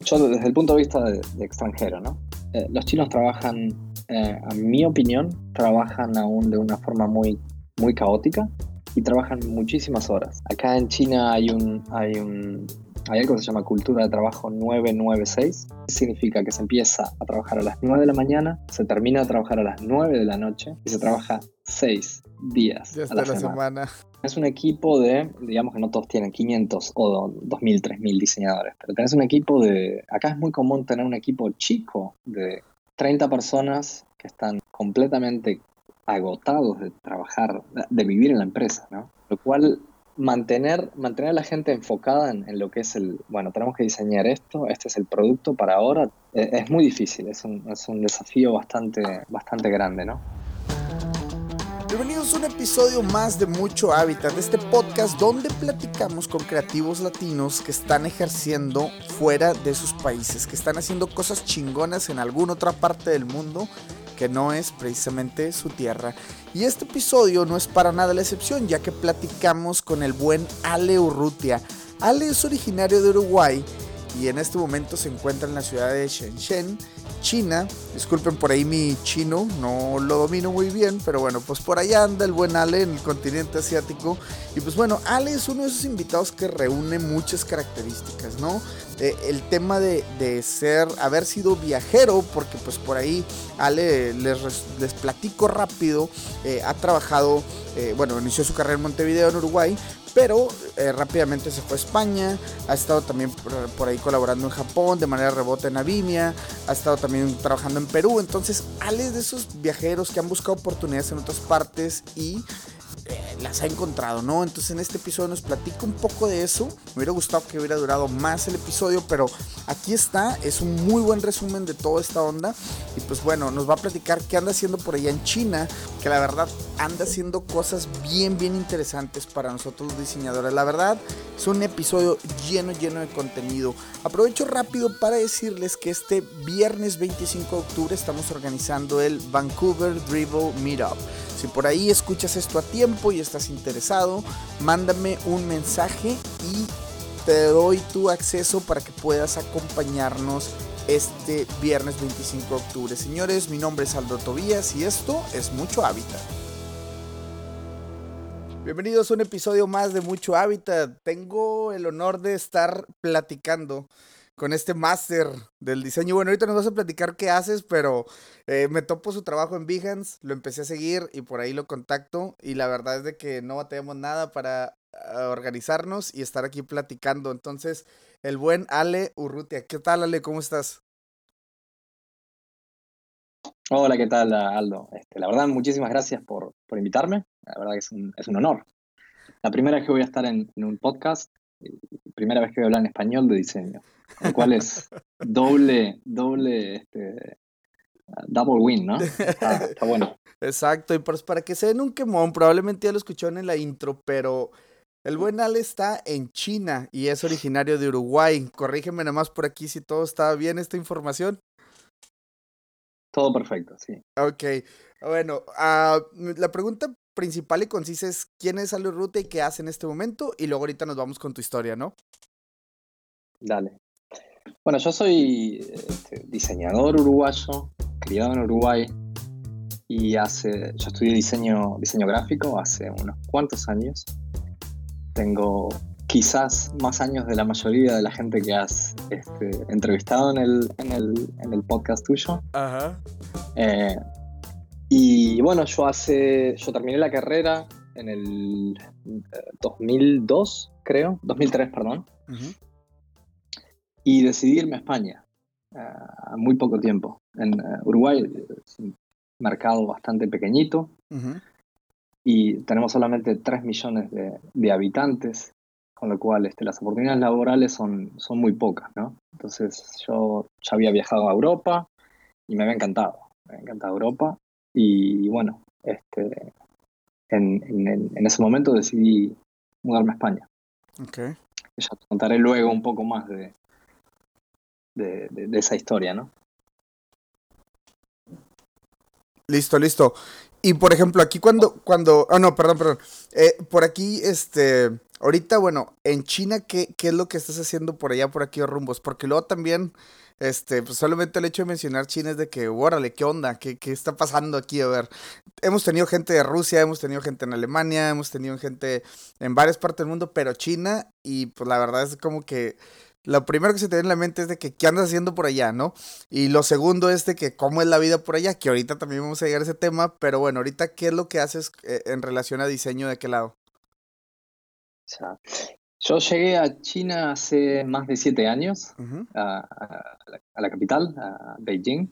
yo desde el punto de vista de, extranjero, ¿no? Eh, los chinos trabajan, eh, a mi opinión, trabajan aún de una forma muy, muy caótica y trabajan muchísimas horas. Acá en China hay un, hay un, hay algo que se llama cultura de trabajo 996. Significa que se empieza a trabajar a las 9 de la mañana, se termina de trabajar a las 9 de la noche y se trabaja 6 días a la, semana. Es un equipo de, digamos que no todos tienen 500 o 2000, 3000 diseñadores, pero tenés un equipo de, acá es muy común tener un equipo chico de 30 personas que están completamente agotados de trabajar, de vivir en la empresa, ¿no? Lo cual mantener, mantener a la gente enfocada en, lo que es el, bueno, tenemos que diseñar esto, este es el producto para ahora, es, es muy difícil, es un, es un desafío bastante, bastante grande, ¿no? Bienvenidos a un episodio más de Mucho Hábitat, este podcast donde platicamos con creativos latinos que están ejerciendo fuera de sus países, que están haciendo cosas chingonas en alguna otra parte del mundo que no es precisamente su tierra. Y este episodio no es para nada la excepción, ya que platicamos con el buen Ale Urrutia. Ale es originario de Uruguay y en este momento se encuentra en la ciudad de Shenzhen China. Disculpen por ahí mi chino, no lo domino muy bien, pero bueno, pues por allá anda el buen Ale en el continente asiático. Y pues bueno, Ale es uno de esos invitados que reúne muchas características, ¿no? Eh, el tema de, ser, haber sido viajero, porque pues por ahí Ale les, platico rápido, eh, ha trabajado, eh, bueno, inició su carrera en Montevideo, en Uruguay, pero eh, rápidamente se fue a España, ha estado también por, ahí colaborando en Japón de manera rebota en Avimia, ha estado también trabajando en Perú, entonces Ale de esos viajeros que han buscado oportunidades en otras partes y eh, las ha encontrado, ¿no? Entonces en este episodio nos platica un poco de eso. Me hubiera gustado que hubiera durado más el episodio, pero aquí está, es un muy buen resumen de toda esta onda. Y pues bueno, nos va a platicar qué anda haciendo por allá en China, que la verdad anda haciendo cosas bien, bien interesantes para nosotros los diseñadores. La verdad, es un episodio lleno, lleno de contenido. Aprovecho rápido para decirles que este viernes 25 de octubre estamos organizando el Vancouver Dribble Meetup. Si por ahí escuchas esto a tiempo y estás interesado, mándame un mensaje y te doy tu acceso para que puedas acompañarnos este viernes 25 de octubre. Señores, mi nombre es Aldo Tobías y esto es Mucho Hábitat. Bienvenidos a un episodio más de Mucho Hábitat. Tengo el honor de estar platicando con este máster del diseño. Bueno, ahorita nos vas a platicar qué haces, pero eh, me topo su trabajo en Behance, lo empecé a seguir y por ahí lo contacto. Y la verdad es de que no batallamos nada para ah, organizarnos y estar aquí platicando. Entonces, el buen Ale Urrutia. ¿Qué tal, Ale? ¿Cómo estás? Hola, ¿qué tal, Aldo? Este, la verdad, muchísimas gracias por, por invitarme. La verdad que es un, es un honor. La primera vez que voy a estar en, en un podcast, primera vez que voy a hablar en español de diseño el cual es doble, doble, este, double win, ¿no? Está, bueno. Exacto, y pues para que se den un quemón, probablemente ya lo escucharon en la intro, pero el buen Ale está en China y es originario de Uruguay. Corrígeme nada más por aquí si todo está bien esta información. Todo perfecto, sí. Ok, bueno, uh, la pregunta principal y concisa es quién es Ale Ruta y qué hace en este momento y luego ahorita nos vamos con tu historia, ¿no? Dale. Bueno, yo soy este, diseñador uruguayo, criado en Uruguay y hace, yo estudié diseño, diseño gráfico hace unos cuantos años. Tengo quizás más años de la mayoría de la gente que has este, entrevistado en el, en, el, en el, podcast tuyo. Ajá. Eh, y bueno, yo hace, yo terminé la carrera en el 2002, eh, creo, 2003, perdón. Ajá y decidí irme a España a muy poco tiempo. En eh, Uruguay es un mercado bastante pequeñito y tenemos solamente 3 millones de, habitantes, con lo cual este, las oportunidades laborales son, son muy pocas, ¿no? Entonces yo ya había viajado a Europa y me había encantado, me había encantado Europa y, bueno, este, en, en, ese momento decidí mudarme a España. Okay. Ya te contaré luego un poco más de, de, esa historia, ¿no? Listo, listo. Y por ejemplo, aquí cuando, cuando, oh no, perdón, perdón. Eh, por aquí, este, Ahorita, bueno, en China, ¿qué, ¿qué es lo que estás haciendo por allá, por aquí, rumbos? Porque luego también, este, pues solamente el hecho de mencionar China es de que, órale, ¿qué onda? ¿Qué, ¿Qué está pasando aquí? A ver, hemos tenido gente de Rusia, hemos tenido gente en Alemania, hemos tenido gente en varias partes del mundo, pero China, y pues la verdad es como que lo primero que se te viene en la mente es de que qué andas haciendo por allá, ¿no? Y lo segundo es de que cómo es la vida por allá, que ahorita también vamos a llegar a ese tema, pero bueno, ahorita, ¿qué es lo que haces eh, en relación a diseño de qué lado? yo llegué a China hace más de siete años, a, la, capital, a Beijing.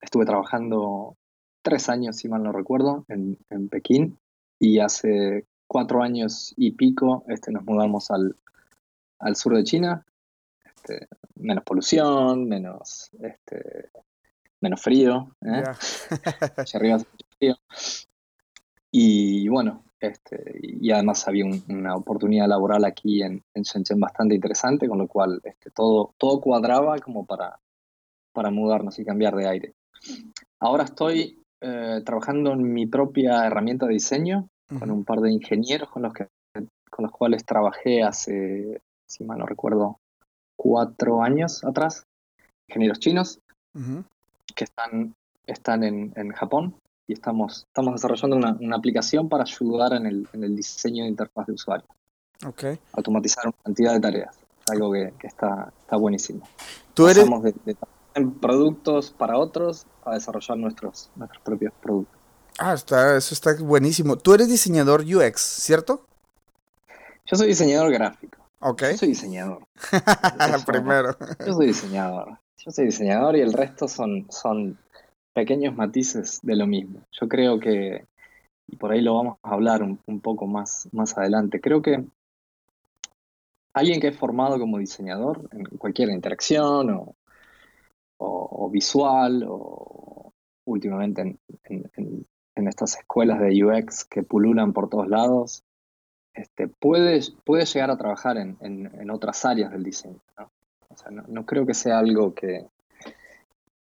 Estuve trabajando tres años, si mal no recuerdo, en, Pekín. Y hace cuatro años y pico este, nos mudamos al, al sur de China. Este, menos polución, menos, este, menos frío. ¿eh? arriba frío. Y bueno, este, y además había una oportunidad laboral aquí en, en, Shenzhen bastante interesante, con lo cual este, todo, todo cuadraba como para, para mudarnos y cambiar de aire. Ahora estoy eh, trabajando en mi propia herramienta de diseño con un par de ingenieros con los, que, con los cuales trabajé hace, si mal no recuerdo, cuatro años atrás, ingenieros chinos que están, están en, en Japón y estamos, estamos desarrollando una, una aplicación para ayudar en el, en el, diseño de interfaz de usuario. Okay. Automatizar una cantidad de tareas. algo que, que está, está buenísimo. ¿Tú eres... Pasamos de, de, productos para otros a desarrollar nuestros, nuestros propios productos. Ah, está, eso está buenísimo. Tú eres diseñador UX, ¿cierto? Yo soy diseñador gráfico. Ok. Yo soy diseñador. Primero. Yo soy diseñador. Yo soy diseñador y el resto son, son pequeños matices de lo mismo. Yo creo que, y por ahí lo vamos a hablar un, poco más, más adelante, creo que alguien que es formado como diseñador en cualquier interacción o, o, visual o últimamente en, en, estas escuelas de UX que pululan por todos lados, este, puede, puede llegar a trabajar en, otras áreas del diseño. O sea, no creo que sea algo que,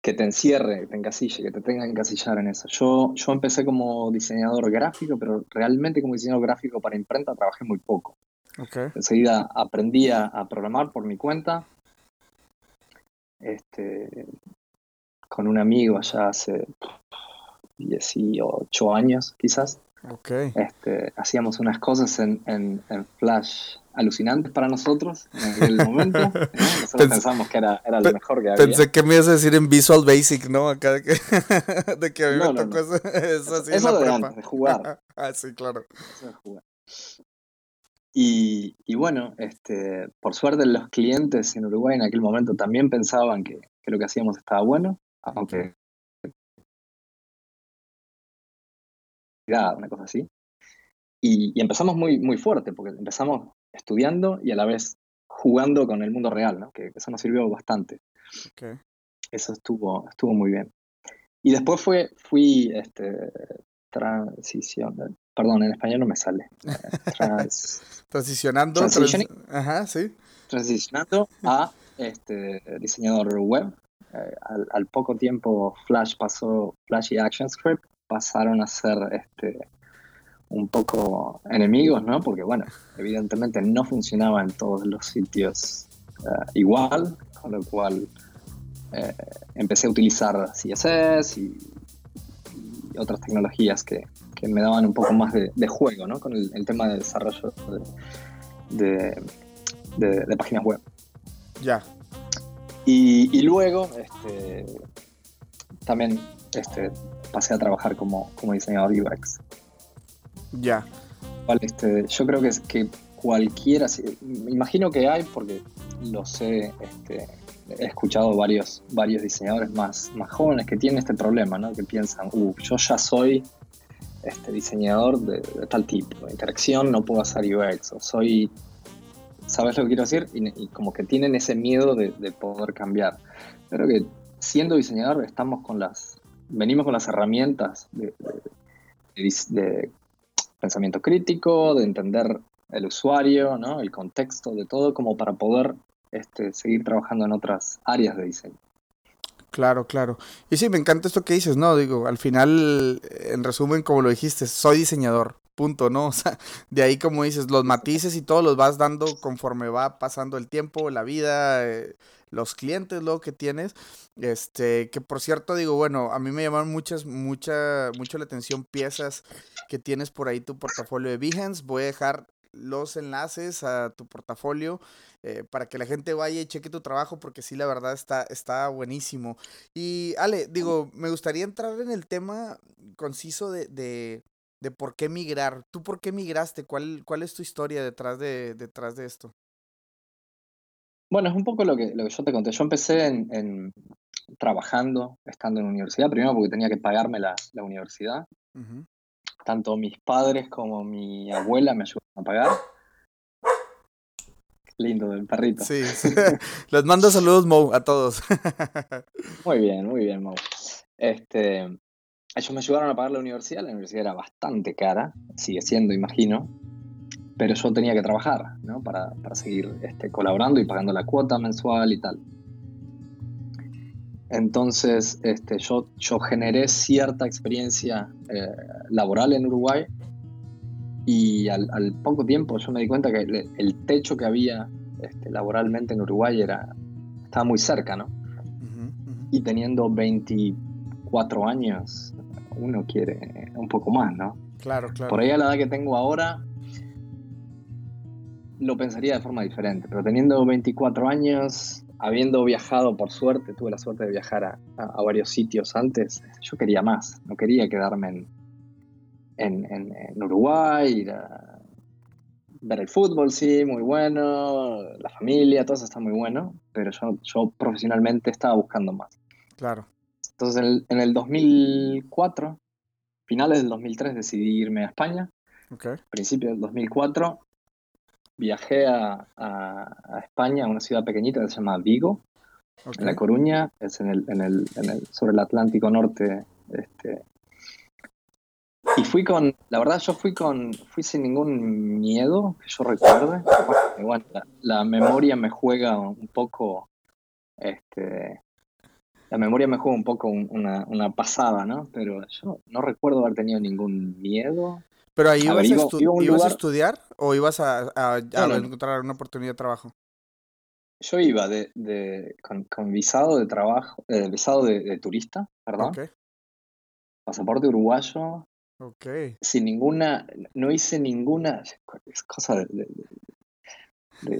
que te encierre, que te encasille, que te tenga que encasillar en eso. Yo, yo empecé como diseñador gráfico, pero realmente como diseñador gráfico para imprenta trabajé muy poco. Okay. Enseguida aprendí a, programar por mi cuenta. Este, con un amigo allá hace 18 años, quizás. Okay. Este, hacíamos unas cosas en, en, en Flash alucinantes para nosotros en aquel momento. Nosotros pensamos que era, era lo mejor que había. Pensé que me ibas a decir en Visual Basic, ¿no? Acá de que, de que a mí me tocó eso, así eso de, antes, de jugar. ah, sí, claro. Eso de jugar. Y, y, bueno, este, por suerte los clientes en Uruguay en aquel momento también pensaban que, que lo que hacíamos estaba bueno, aunque una cosa así. Y, y, empezamos muy, muy fuerte, porque empezamos estudiando y a la vez jugando con el mundo real, ¿no? que, eso nos sirvió bastante. Eso estuvo, estuvo muy bien. Y después fue, fui este, transición, perdón, en español no me sale. Transicionando. Ajá, sí. Transicionando a este, diseñador web. Eh, al, al, poco tiempo Flash pasó, Flash y ActionScript pasaron a ser este, un poco enemigos, ¿no? Porque, bueno, evidentemente no funcionaba en todos los sitios eh, igual, con lo cual eh, empecé a utilizar CSS y, otras tecnologías que, me daban un poco más de, juego, ¿no? Con el, tema de desarrollo de, páginas web. Ya. Y, luego, este, también este, pasé a trabajar como, como diseñador UX. Ya. Este, yo creo que, que cualquiera, me imagino que hay, porque lo sé, este, he escuchado varios, varios diseñadores más, más jóvenes que tienen este problema, ¿no? que piensan, uh, yo ya soy este, diseñador de, tal tipo, de interacción, no puedo hacer UX, o soy, ¿sabes lo que quiero decir? Y, como que tienen ese miedo de, poder cambiar. Creo que siendo diseñador estamos con las, venimos con las herramientas de, pensamiento crítico, de entender el usuario, ¿no? el contexto de todo, como para poder este, seguir trabajando en otras áreas de diseño. Claro, claro. Y sí, me encanta esto que dices, ¿no? Digo, al final, en resumen, como lo dijiste, soy diseñador, punto, ¿no? O sea, de ahí como dices, los matices y todo los vas dando conforme va pasando el tiempo, la vida, eh, los clientes, lo que tienes. Este, que por cierto, digo, bueno, a mí me llaman muchas, mucha, mucho la atención piezas que tienes por ahí tu portafolio de Behance. Voy a dejar los enlaces a tu portafolio eh, para que la gente vaya y cheque tu trabajo porque sí, la verdad está, está buenísimo. Y Ale, digo, me gustaría entrar en el tema conciso de, de, de por qué migrar. ¿Tú por qué migraste? ¿Cuál, cuál es tu historia detrás de, detrás de esto? Bueno, es un poco lo que, lo que yo te conté. Yo empecé en, trabajando, estando en la universidad, primero porque tenía que pagarme la, la universidad. Tanto mis padres como mi abuela me ayudaron a pagar. Lindo el perrito. Sí, les mando saludos, Mo, a todos. muy bien, muy bien, Mo. Este, ellos me ayudaron a pagar la universidad. La universidad era bastante cara, sigue siendo, imagino pero yo tenía que trabajar ¿no? para, para, seguir este, colaborando y pagando la cuota mensual y tal. Entonces este, yo, yo generé cierta experiencia eh, laboral en Uruguay y al, al, poco tiempo yo me di cuenta que el, el techo que había este, laboralmente en Uruguay era, estaba muy cerca, ¿no? Y teniendo 24 años, uno quiere un poco más, ¿no? Claro, claro. Por ahí a la edad que tengo ahora, lo pensaría de forma diferente, pero teniendo 24 años, habiendo viajado por suerte, tuve la suerte de viajar a, varios sitios antes, yo quería más, no quería quedarme en, en, Uruguay, ver el fútbol, sí, muy bueno, la familia, todo eso está muy bueno, pero yo, yo profesionalmente estaba buscando más. Claro. Entonces en el, en el 2004, finales del 2003, decidí irme a España. Okay. Principio del 2004 viajé a, a, España, a una ciudad pequeñita que se llama Vigo, en La Coruña, es en el, en el, en el, sobre el Atlántico Norte. Este, y fui con, la verdad yo fui con, fui sin ningún miedo, que yo recuerde. Bueno, la, memoria me juega un poco, este, la memoria me juega un poco una, una pasada, ¿no? Pero yo no recuerdo haber tenido ningún miedo, ¿Pero ahí ibas, a, estudiar o ibas a, encontrar una oportunidad de trabajo? Yo iba de, con, visado de trabajo, eh, visado de, turista, perdón. Pasaporte uruguayo. Ok. Sin ninguna, no hice ninguna, es cosa de,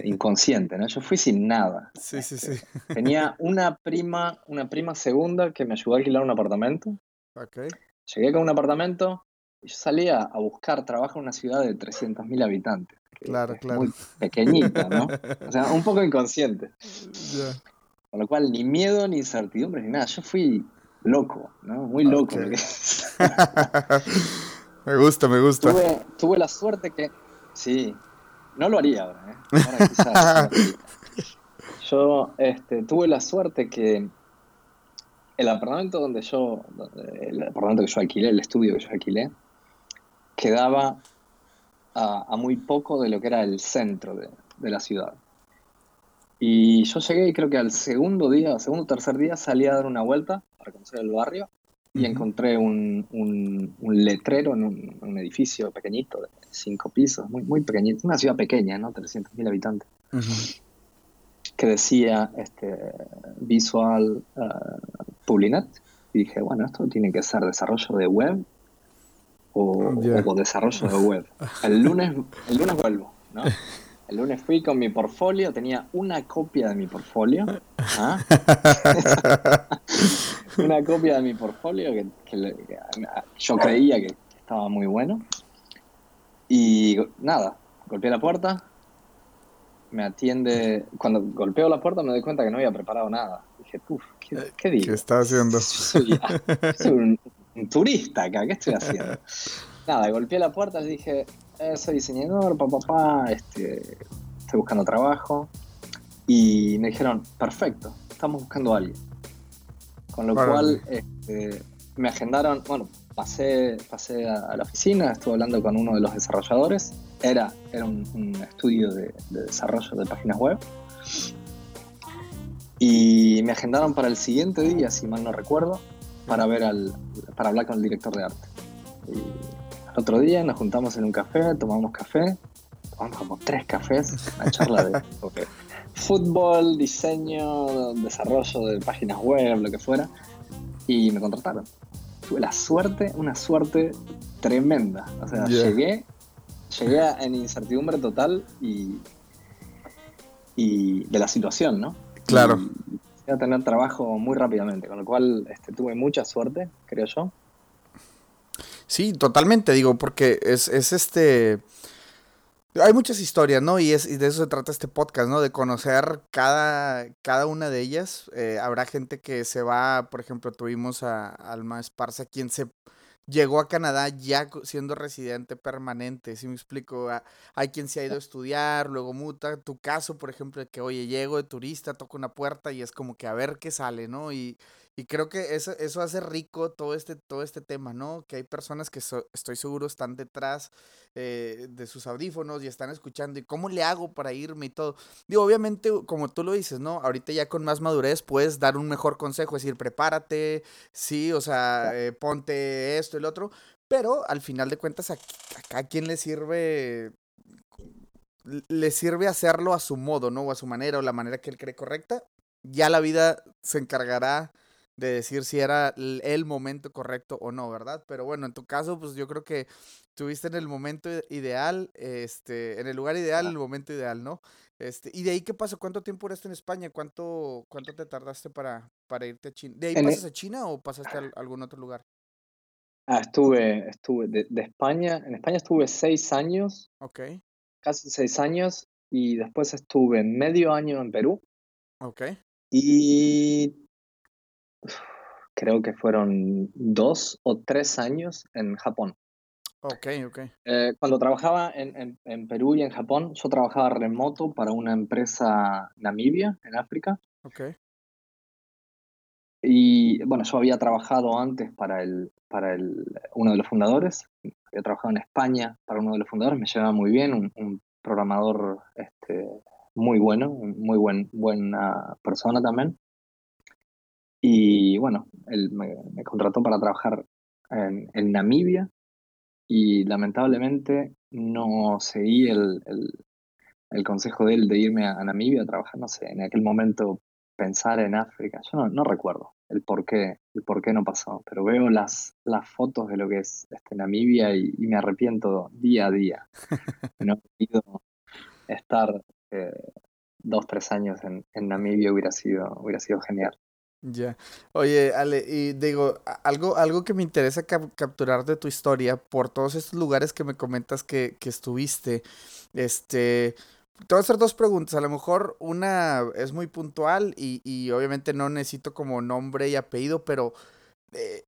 inconsciente, ¿no? Yo fui sin nada. Sí, sí, sí. Este, tenía una prima, una prima segunda que me ayudó a alquilar un apartamento. Ok. Llegué con un apartamento, yo salía a buscar trabajo en una ciudad de 300.000 habitantes. Claro, claro. Muy pequeñita, ¿no? O sea, un poco inconsciente. Con lo cual, ni miedo, ni incertidumbre, ni nada. Yo fui loco, ¿no? Muy loco. me gusta, me gusta. Tuve, la suerte que. Sí, no lo haría ahora, ¿eh? Ahora quizás. yo este, tuve la suerte que el apartamento donde yo. El apartamento que yo alquilé, el estudio que yo alquilé, quedaba a, muy poco de lo que era el centro de, la ciudad. Y yo llegué y creo que al segundo día, segundo o tercer día, salí a dar una vuelta para conocer el barrio y encontré un, un, letrero en un, edificio pequeñito, de cinco pisos, muy, muy pequeñito, una ciudad pequeña, ¿no? 300.000 habitantes, que decía este, Visual uh, Publinet. Y dije, bueno, esto tiene que ser desarrollo de web o, desarrollo de web. El lunes, el lunes vuelvo, ¿no? El lunes fui con mi portfolio, tenía una copia de mi portfolio. ¿ah? una copia de mi portfolio que, yo creía que estaba muy bueno. Y nada, golpeé la puerta, me atiende. Cuando golpeo la puerta me doy cuenta que no había preparado nada. Dije, uff, ¿qué, ¿qué, digo? ¿Qué está haciendo? Soy, un, turista acá, ¿qué estoy haciendo? Nada, golpeé la puerta y dije, eh, soy diseñador, papá, papá, este, estoy buscando trabajo. Y me dijeron, perfecto, estamos buscando a alguien. Con lo cual este, me agendaron, bueno, pasé, pasé a, la oficina, estuve hablando con uno de los desarrolladores. Era, era un, estudio de, de, desarrollo de páginas web. Y me agendaron para el siguiente día, si mal no recuerdo, para ver al, para hablar con el director de arte. Y otro día nos juntamos en un café, tomamos café, tomamos como tres cafés, una charla de fútbol, diseño, desarrollo de páginas web, lo que fuera, y me contrataron. Tuve la suerte, una suerte tremenda. O sea, llegué, llegué en incertidumbre total y, y de la situación, ¿no? Claro. Y a tener trabajo muy rápidamente, con lo cual este, tuve mucha suerte, creo yo. Sí, totalmente, digo, porque es, es este hay muchas historias, ¿no? Y, es, y de eso se trata este podcast, ¿no? De conocer cada, cada una de ellas. Eh, habrá gente que se va, por ejemplo, tuvimos a Alma Esparza, quien se llegó a Canadá ya siendo residente permanente, si me explico? Hay quien se ha ido a estudiar, luego muta. Tu caso, por ejemplo, de que, oye, llego de turista, toco una puerta y es como que a ver qué sale, ¿no? Y, y creo que eso, eso hace rico todo este, todo este tema, ¿no? Que hay personas que estoy seguro están detrás eh, de sus audífonos y están escuchando. ¿Y cómo le hago para irme y todo? Digo, obviamente, como tú lo dices, ¿no? Ahorita ya con más madurez puedes dar un mejor consejo, es decir, prepárate, sí, o sea, eh, ponte esto y lo otro. Pero al final de cuentas, a, a, quien le sirve le sirve hacerlo a su modo, ¿no? O a su manera, o la manera que él cree correcta. Ya la vida se encargará de decir si era el momento correcto o no, ¿verdad? Pero bueno, en tu caso, pues yo creo que estuviste en el momento ideal, este, en el lugar ideal, en el momento ideal, ¿no? Este, y de ahí qué pasó, ¿cuánto tiempo eres en España? ¿Cuánto, cuánto te tardaste para, para irte a China? ¿De ahí e pasas a China o pasaste a algún otro lugar? Ah, estuve, estuve de, de, España, en España estuve seis años. Ok. Casi seis años y después estuve medio año en Perú. Ok. Y creo que fueron dos o tres años en Japón. Ok, ok. Eh, cuando trabajaba en, en, Perú y en Japón, yo trabajaba remoto para una empresa namibia, en África. Ok. Y bueno, yo había trabajado antes para, el, para el, uno de los fundadores. Había trabajado en España para uno de los fundadores. Me llevaba muy bien, un, un programador este, muy bueno, muy buen, buena persona también. Y bueno, él me, contrató para trabajar en, Namibia y lamentablemente no seguí el, el, consejo de él de irme a, Namibia a trabajar, no sé, en aquel momento pensar en África, yo no, no recuerdo el por qué, el por qué no pasó, pero veo las, las fotos de lo que es este, Namibia y, me arrepiento día a día. No he podido estar eh, dos, tres años en, en Namibia hubiera sido, hubiera sido genial. Ya. Oye, Ale, y digo, algo, algo que me interesa capturar de tu historia, por todos estos lugares que me comentas que, que estuviste, este, te voy a hacer dos preguntas. A lo mejor una es muy puntual y, y obviamente no necesito como nombre y apellido, pero eh,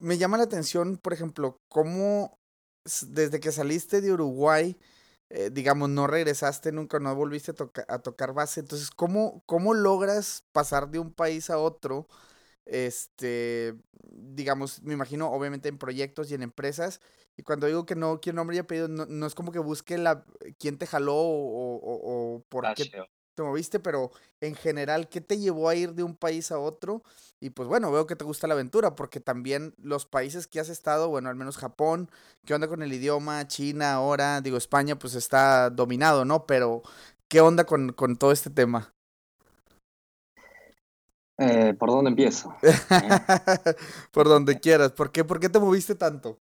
me llama la atención, por ejemplo, cómo desde que saliste de Uruguay, eh, digamos, no regresaste nunca, no volviste a, a, tocar base. Entonces, ¿cómo, ¿cómo logras pasar de un país a otro? Este, digamos, me imagino, obviamente en proyectos y en empresas. Y cuando digo que no quiero nombre y apellido, no, no es como que busque la quién te jaló o, o, o por qué te moviste, pero en general, ¿qué te llevó a ir de un país a otro? Y pues bueno, veo que te gusta la aventura, porque también los países que has estado, bueno, al menos Japón, ¿qué onda con el idioma? China ahora, digo, España pues está dominado, ¿no? Pero, ¿qué onda con, con todo este tema? Eh, ¿Por dónde empiezo? Por donde quieras. ¿Por qué, ¿Por qué te moviste tanto?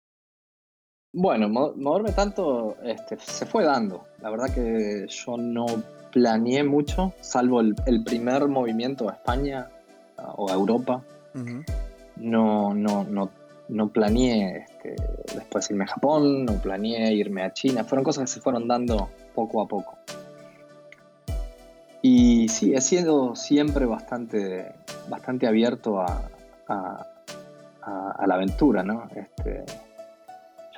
Bueno, moverme tanto este, se fue dando. La verdad que yo no planeé mucho, salvo el, primer movimiento a España o a Europa. no, no, no, no planeé este, después irme a Japón, no planeé irme a China. Fueron cosas que se fueron dando poco a poco. Y sí, he sido siempre bastante, bastante abierto a, a, la aventura, ¿no? Este,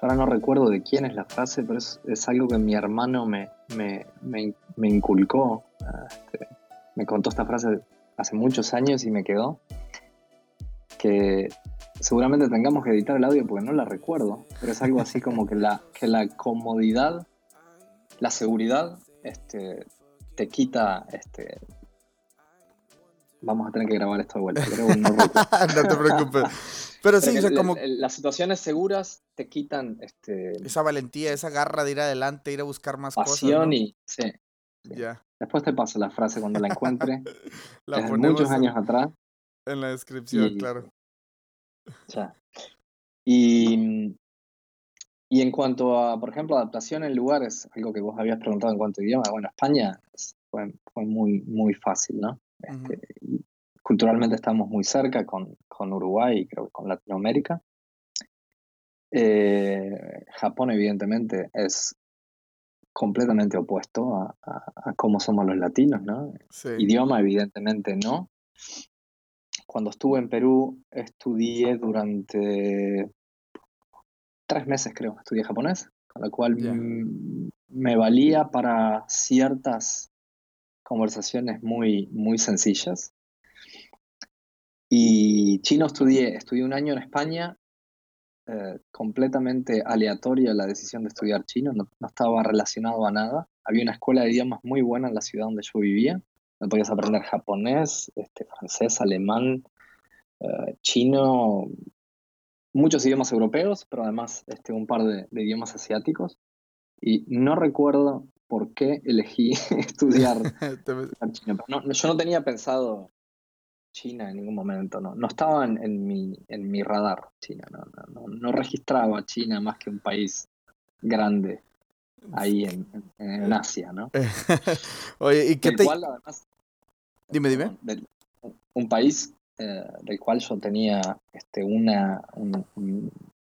ahora no recuerdo de quién es la frase, pero es, algo que mi hermano me, me, me, inculcó. Este, me contó esta frase hace muchos años y me quedó. Que seguramente tengamos que editar el audio porque no la recuerdo, pero es algo así como que la, que la comodidad, la seguridad, este, te quita este, Vamos a tener que grabar esto de vuelta. no, no te preocupes. Pero sí, o sea, como... Las situaciones seguras te quitan este... Esa valentía, esa garra de ir adelante, ir a buscar más cosas. Pasión y... Sí. Ya. Después te paso la frase cuando la encuentre. la muchos años atrás. En la descripción, claro. Ya. Y, y en cuanto a, por ejemplo, adaptación en lugares, algo que vos habías preguntado en cuanto a idioma, bueno, España fue, fue muy, muy fácil, ¿no? Este, culturalmente estamos muy cerca con, con Uruguay y creo que con Latinoamérica. Eh, Japón, evidentemente, es completamente opuesto a, a, cómo somos los latinos, ¿no? Idioma, evidentemente, no. Cuando estuve en Perú, estudié durante tres meses, creo, estudié japonés, con lo cual me valía para ciertas conversaciones muy, muy sencillas. Y chino estudié, estudié un año en España, eh, completamente aleatoria la decisión de estudiar chino, no, estaba relacionado a nada. Había una escuela de idiomas muy buena en la ciudad donde yo vivía, podías aprender japonés, este, francés, alemán, eh, chino, muchos idiomas europeos, pero además este, un par de, idiomas asiáticos. Y no recuerdo por qué elegí estudiar, chino. yo no tenía pensado China en ningún momento, no, no estaba en, mi, en mi radar China, no, no, no, registraba China más que un país grande ahí en, en, Asia, ¿no? Oye, ¿y qué te... dime, dime. un país eh, del cual yo tenía este, una,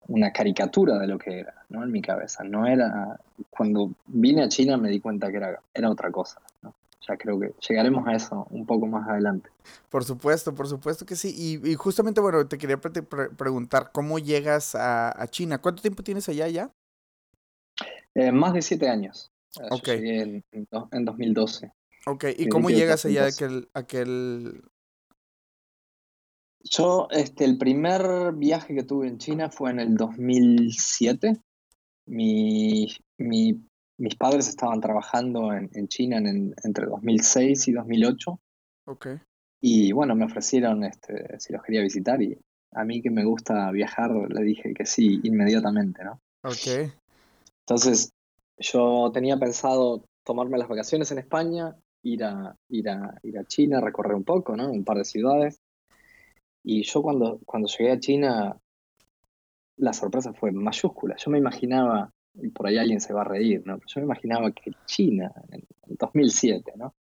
una caricatura de lo que era, ¿no? En mi cabeza. No era... Cuando vine a China me di cuenta que era, era otra cosa, ¿no? ya creo que llegaremos a eso un poco más adelante. Por supuesto, por supuesto que sí. Y, justamente, bueno, te quería preguntar, ¿cómo llegas a, China? ¿Cuánto tiempo tienes allá ya? Eh, más de siete años. Eh, ok. en, en, 2012. Ok, ¿y cómo llegas allá a aquel, aquel... Yo, este, el primer viaje que tuve en China fue en el 2007. Mi, mi mis padres estaban trabajando en, China en, entre 2006 y 2008. Ok. Y bueno, me ofrecieron este, si los quería visitar y a mí que me gusta viajar le dije que sí inmediatamente, ¿no? Ok. Entonces yo tenía pensado tomarme las vacaciones en España, ir a, ir a, ir a China, recorrer un poco, ¿no? Un par de ciudades. Y yo cuando, cuando llegué a China, la sorpresa fue mayúscula. Yo me imaginaba y por ahí alguien se va a reír, ¿no? yo me imaginaba que China, en 2007, ¿no?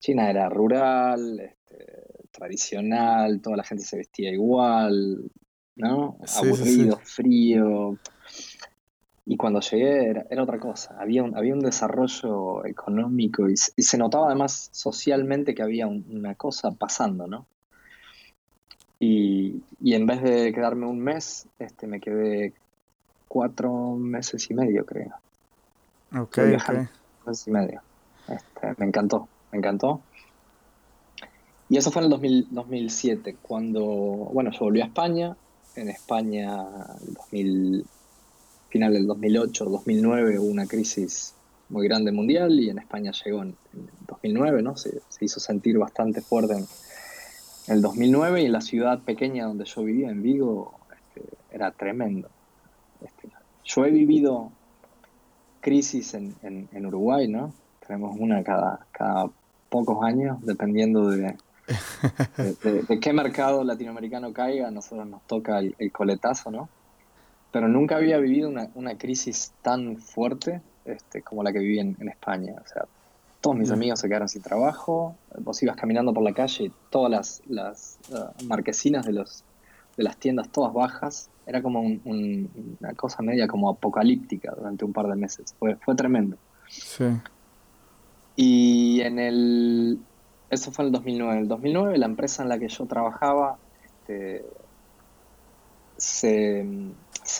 China era rural, este, tradicional, toda la gente se vestía igual, ¿no? Aburrido, frío. Y cuando llegué era, otra cosa, había un, había un desarrollo económico y, se notaba además socialmente que había una cosa pasando, ¿no? Y, y, en vez de quedarme un mes, este, me quedé cuatro meses y medio, creo. Ok, ok. Meses y medio. Este, me encantó, me encantó. Y eso fue en el 2007, cuando, bueno, yo volví a España. En España, el 2000, final del 2008, 2009, hubo una crisis muy grande mundial y en España llegó en, 2009, ¿no? Se, hizo sentir bastante fuerte en, el 2009 y en la ciudad pequeña donde yo vivía, en Vigo, este, era tremendo. Este, yo he vivido crisis en, Uruguay, ¿no? Tenemos una cada, cada pocos años, dependiendo de, de, qué mercado latinoamericano caiga, a nosotros nos toca el, coletazo, ¿no? Pero nunca había vivido una, crisis tan fuerte este, como la que viví en, España. O sea, todos mis amigos se quedaron sin trabajo, vos ibas caminando por la calle y todas las, las uh, marquesinas de, los, de las tiendas todas bajas, era como una cosa media como apocalíptica durante un par de meses. Fue, fue tremendo. Sí. Y en el. Eso fue en el 2009. En el 2009, la empresa en la que yo trabajaba este, se,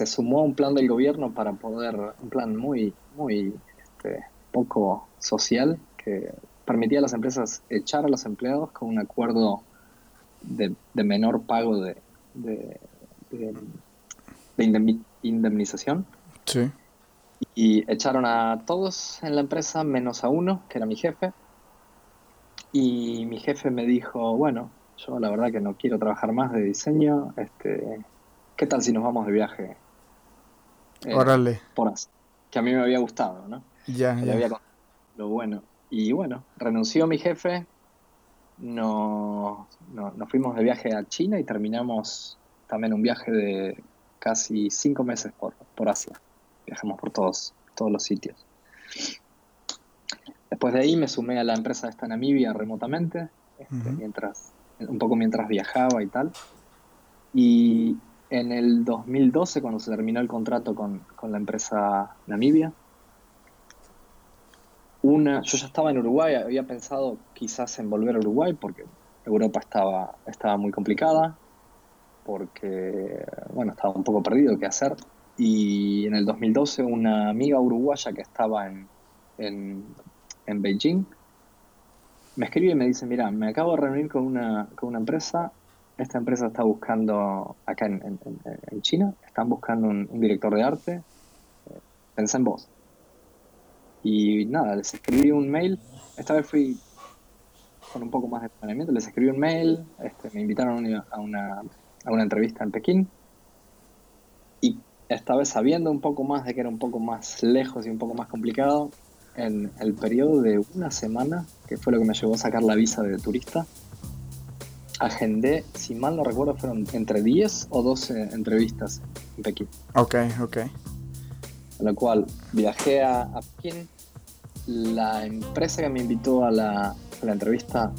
sumó a un plan del gobierno para poder. Un plan muy, muy este, poco social que permitía a las empresas echar a los empleados con un acuerdo de, menor pago de de indemnización. Sí. Y echaron a todos en la empresa menos a uno, que era mi jefe. Y mi jefe me dijo, bueno, yo la verdad que no quiero trabajar más de diseño, este, ¿qué tal si nos vamos de viaje? Eh, Órale. Por Asia. Que a mí me había gustado, ¿no? Ya, ya. lo bueno. Y bueno, renunció mi jefe, nos, fuimos de viaje a China y terminamos también un viaje de casi cinco meses por, por Asia. Viajamos por todos, todos los sitios. Después de ahí me sumé a la empresa esta Namibia remotamente, este, mientras, un poco mientras viajaba y tal. Y en el 2012, cuando se terminó el contrato con, con la empresa Namibia, una, yo ya estaba en Uruguay, había pensado quizás en volver a Uruguay porque Europa estaba, estaba muy complicada, porque bueno, estaba un poco perdido qué hacer. Y en el 2012 una amiga uruguaya que estaba en, en, en Beijing me escribe y me dice, mira, me acabo de reunir con una, con una empresa, esta empresa está buscando, acá en, en, China, están buscando un, director de arte, pensá en vos. Y nada, les escribí un mail. Esta vez fui con un poco más de planeamiento. Les escribí un mail, este, me invitaron a una, a una entrevista en Pekín. Y esta vez sabiendo un poco más de que era un poco más lejos y un poco más complicado, en el periodo de una semana, que fue lo que me llevó a sacar la visa de turista, agendé, si mal no recuerdo, fueron entre 10 o 12 entrevistas en Pekín. Ok, ok. Con lo cual viajé a, Pekín. La empresa que me invitó a la, entrevista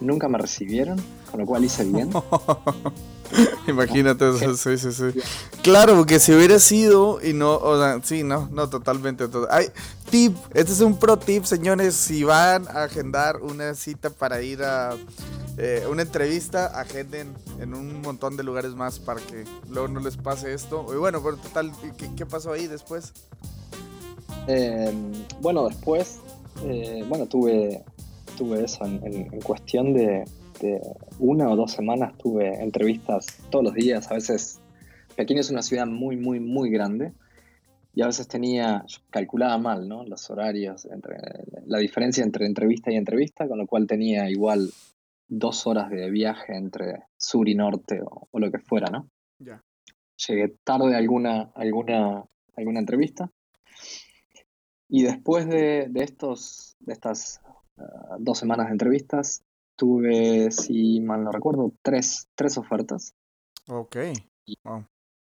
nunca me recibieron, con lo cual hice bien. Imagínate eso, sí, sí, sí. Claro, porque si hubiera sido y no, o sea, sí, no, no, totalmente. Todo. Ay, tip, este es un pro tip, señores, si van a agendar una cita para ir a eh, una entrevista, agenden en un montón de lugares más para que luego no les pase esto. Y bueno, total, ¿qué, pasó ahí después? Em, bueno, después, eh, bueno, tuve, tuve eso en, cuestión de, una o dos semanas, tuve entrevistas todos los días, a veces Pekín es una ciudad muy, muy, muy grande y a veces tenía, calculaba mal, ¿no? Los horarios, entre, la diferencia entre entrevista y entrevista, con lo cual tenía igual dos horas de viaje entre sur y norte o, lo que fuera, ¿no? Ya. Llegué tarde a alguna, alguna, alguna entrevista. Y después de, estos, de estas ah, dos semanas de entrevistas, tuve, si mal no recuerdo, tres, tres ofertas. Ok.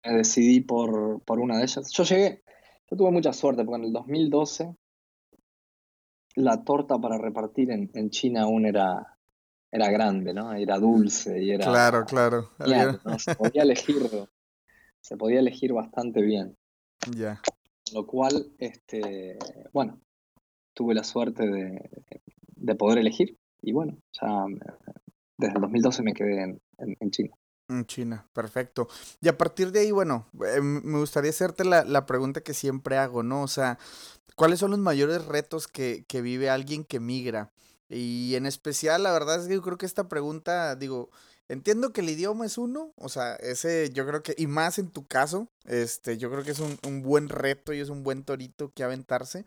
Me decidí por, por una de ellas. Yo llegué, yo tuve mucha suerte porque en el 2012 la torta para repartir en, en China aún era, era grande, ¿no? Era dulce y era... Claro, claro. Se podía elegir, se podía elegir bastante bien. Ya. Lo cual, este, bueno, tuve la suerte de, de, poder elegir y bueno, ya desde el 2012 me quedé en, en, China. En China, perfecto. Y a partir de ahí, bueno, eh, me gustaría hacerte la, la, pregunta que siempre hago, ¿no? O sea, ¿cuáles son los mayores retos que, que vive alguien que migra? Y en especial, la verdad es que yo creo que esta pregunta, digo, entiendo que el idioma es uno, o sea, ese yo creo que, y más en tu caso, este, yo creo que es un, un buen reto y es un buen torito que aventarse,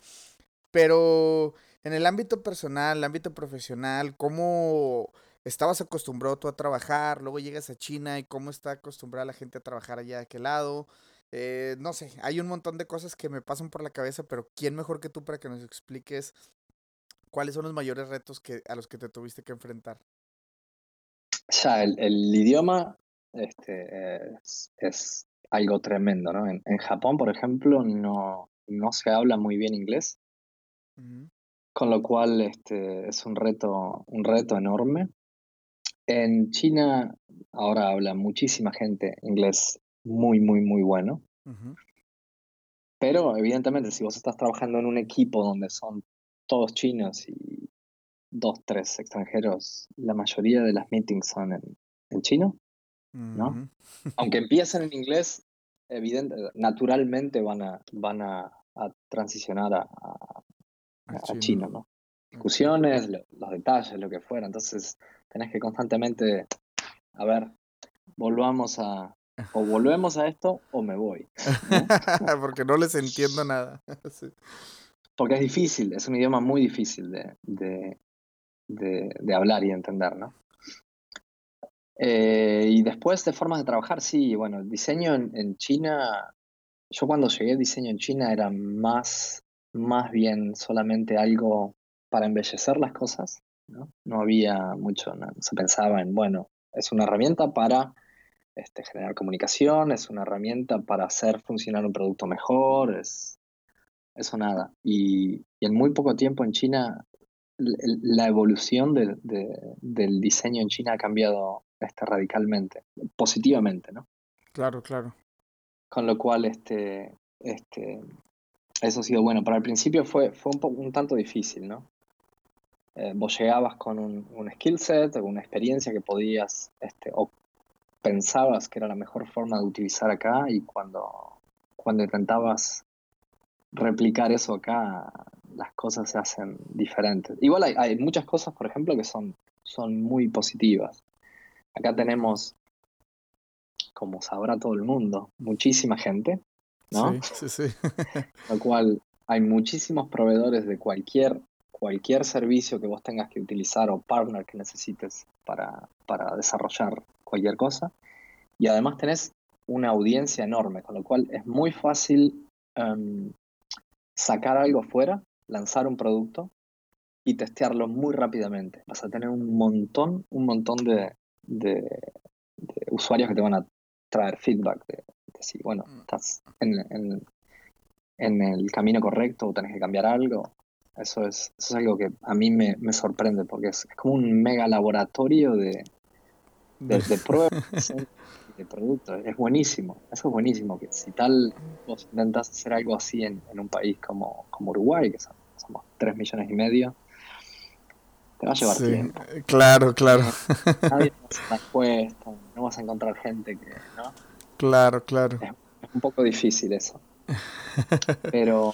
pero en el ámbito personal, el ámbito profesional, ¿cómo estabas acostumbrado tú a trabajar? Luego llegas a China y cómo está acostumbrada la gente a trabajar allá de aquel lado. Eh, no sé, hay un montón de cosas que me pasan por la cabeza, pero ¿quién mejor que tú para que nos expliques ¿cuáles son los mayores retos que, a los que te tuviste que enfrentar? Ya, el, idioma este, es, algo tremendo, ¿no? En, Japón, por ejemplo, no, no se habla muy bien inglés, con lo cual este, es un reto, un reto enorme. En China ahora habla muchísima gente inglés muy, muy, muy bueno. Pero evidentemente, si vos estás trabajando en un equipo donde son todos chinos y dos, tres extranjeros, la mayoría de las meetings son en, chino, ¿no? Aunque empiecen en inglés, evidente, naturalmente van a, van a, transicionar a, a, chino. ¿no? Discusiones, los detalles, lo que fuera. Entonces, tenés que constantemente, a ver, volvamos a, o volvemos a esto o me voy. Porque no les entiendo nada. porque es difícil, es un idioma muy difícil de, hablar y entender, ¿no? Eh, y después de formas de trabajar, sí, bueno, diseño en, China, yo cuando llegué diseño en China era más, más bien solamente algo para embellecer las cosas, ¿no? No había mucho, se pensaba en, bueno, es una herramienta para este, generar comunicación, es una herramienta para hacer funcionar un producto mejor, es eso nada. Y, en muy poco tiempo en China, la evolución del diseño en China ha cambiado este, radicalmente, positivamente, ¿no? Claro, claro. Con lo cual, este, este, eso ha sido bueno. Para el principio fue, fue un, un tanto difícil, ¿no? Eh, vos llegabas con un, un skill set, una experiencia que podías, este, o pensabas que era la mejor forma de utilizar acá, y cuando, cuando intentabas replicar eso acá, las cosas se hacen diferentes. Igual hay, hay muchas cosas, por ejemplo, que son, son muy positivas. Acá tenemos, como sabrá todo el mundo, muchísima gente, ¿no? Sí, sí, sí. Lo cual hay muchísimos proveedores de cualquier, cualquier servicio que vos tengas que utilizar o partner que necesites para, para desarrollar cualquier cosa. Y además tenés una audiencia enorme, con lo cual es muy fácil em, sacar algo fuera, lanzar un producto y testearlo muy rápidamente. Vas a tener un montón, un montón de, de, usuarios que te van a traer feedback de, si, bueno, mm. estás en, en, el camino correcto o tenés que cambiar algo. Eso es, eso es algo que a mí me, me sorprende porque es, como un mega laboratorio de, de, pruebas de productos. Es buenísimo, eso es buenísimo. Que si tal vos intentás hacer algo así en, en un país como, como Uruguay, que somos 3 millones y medio, te va a llevar tiempo. Claro, claro. Nadie a no vas a encontrar gente que, ¿no? Claro, claro. Es, un poco difícil eso. Pero,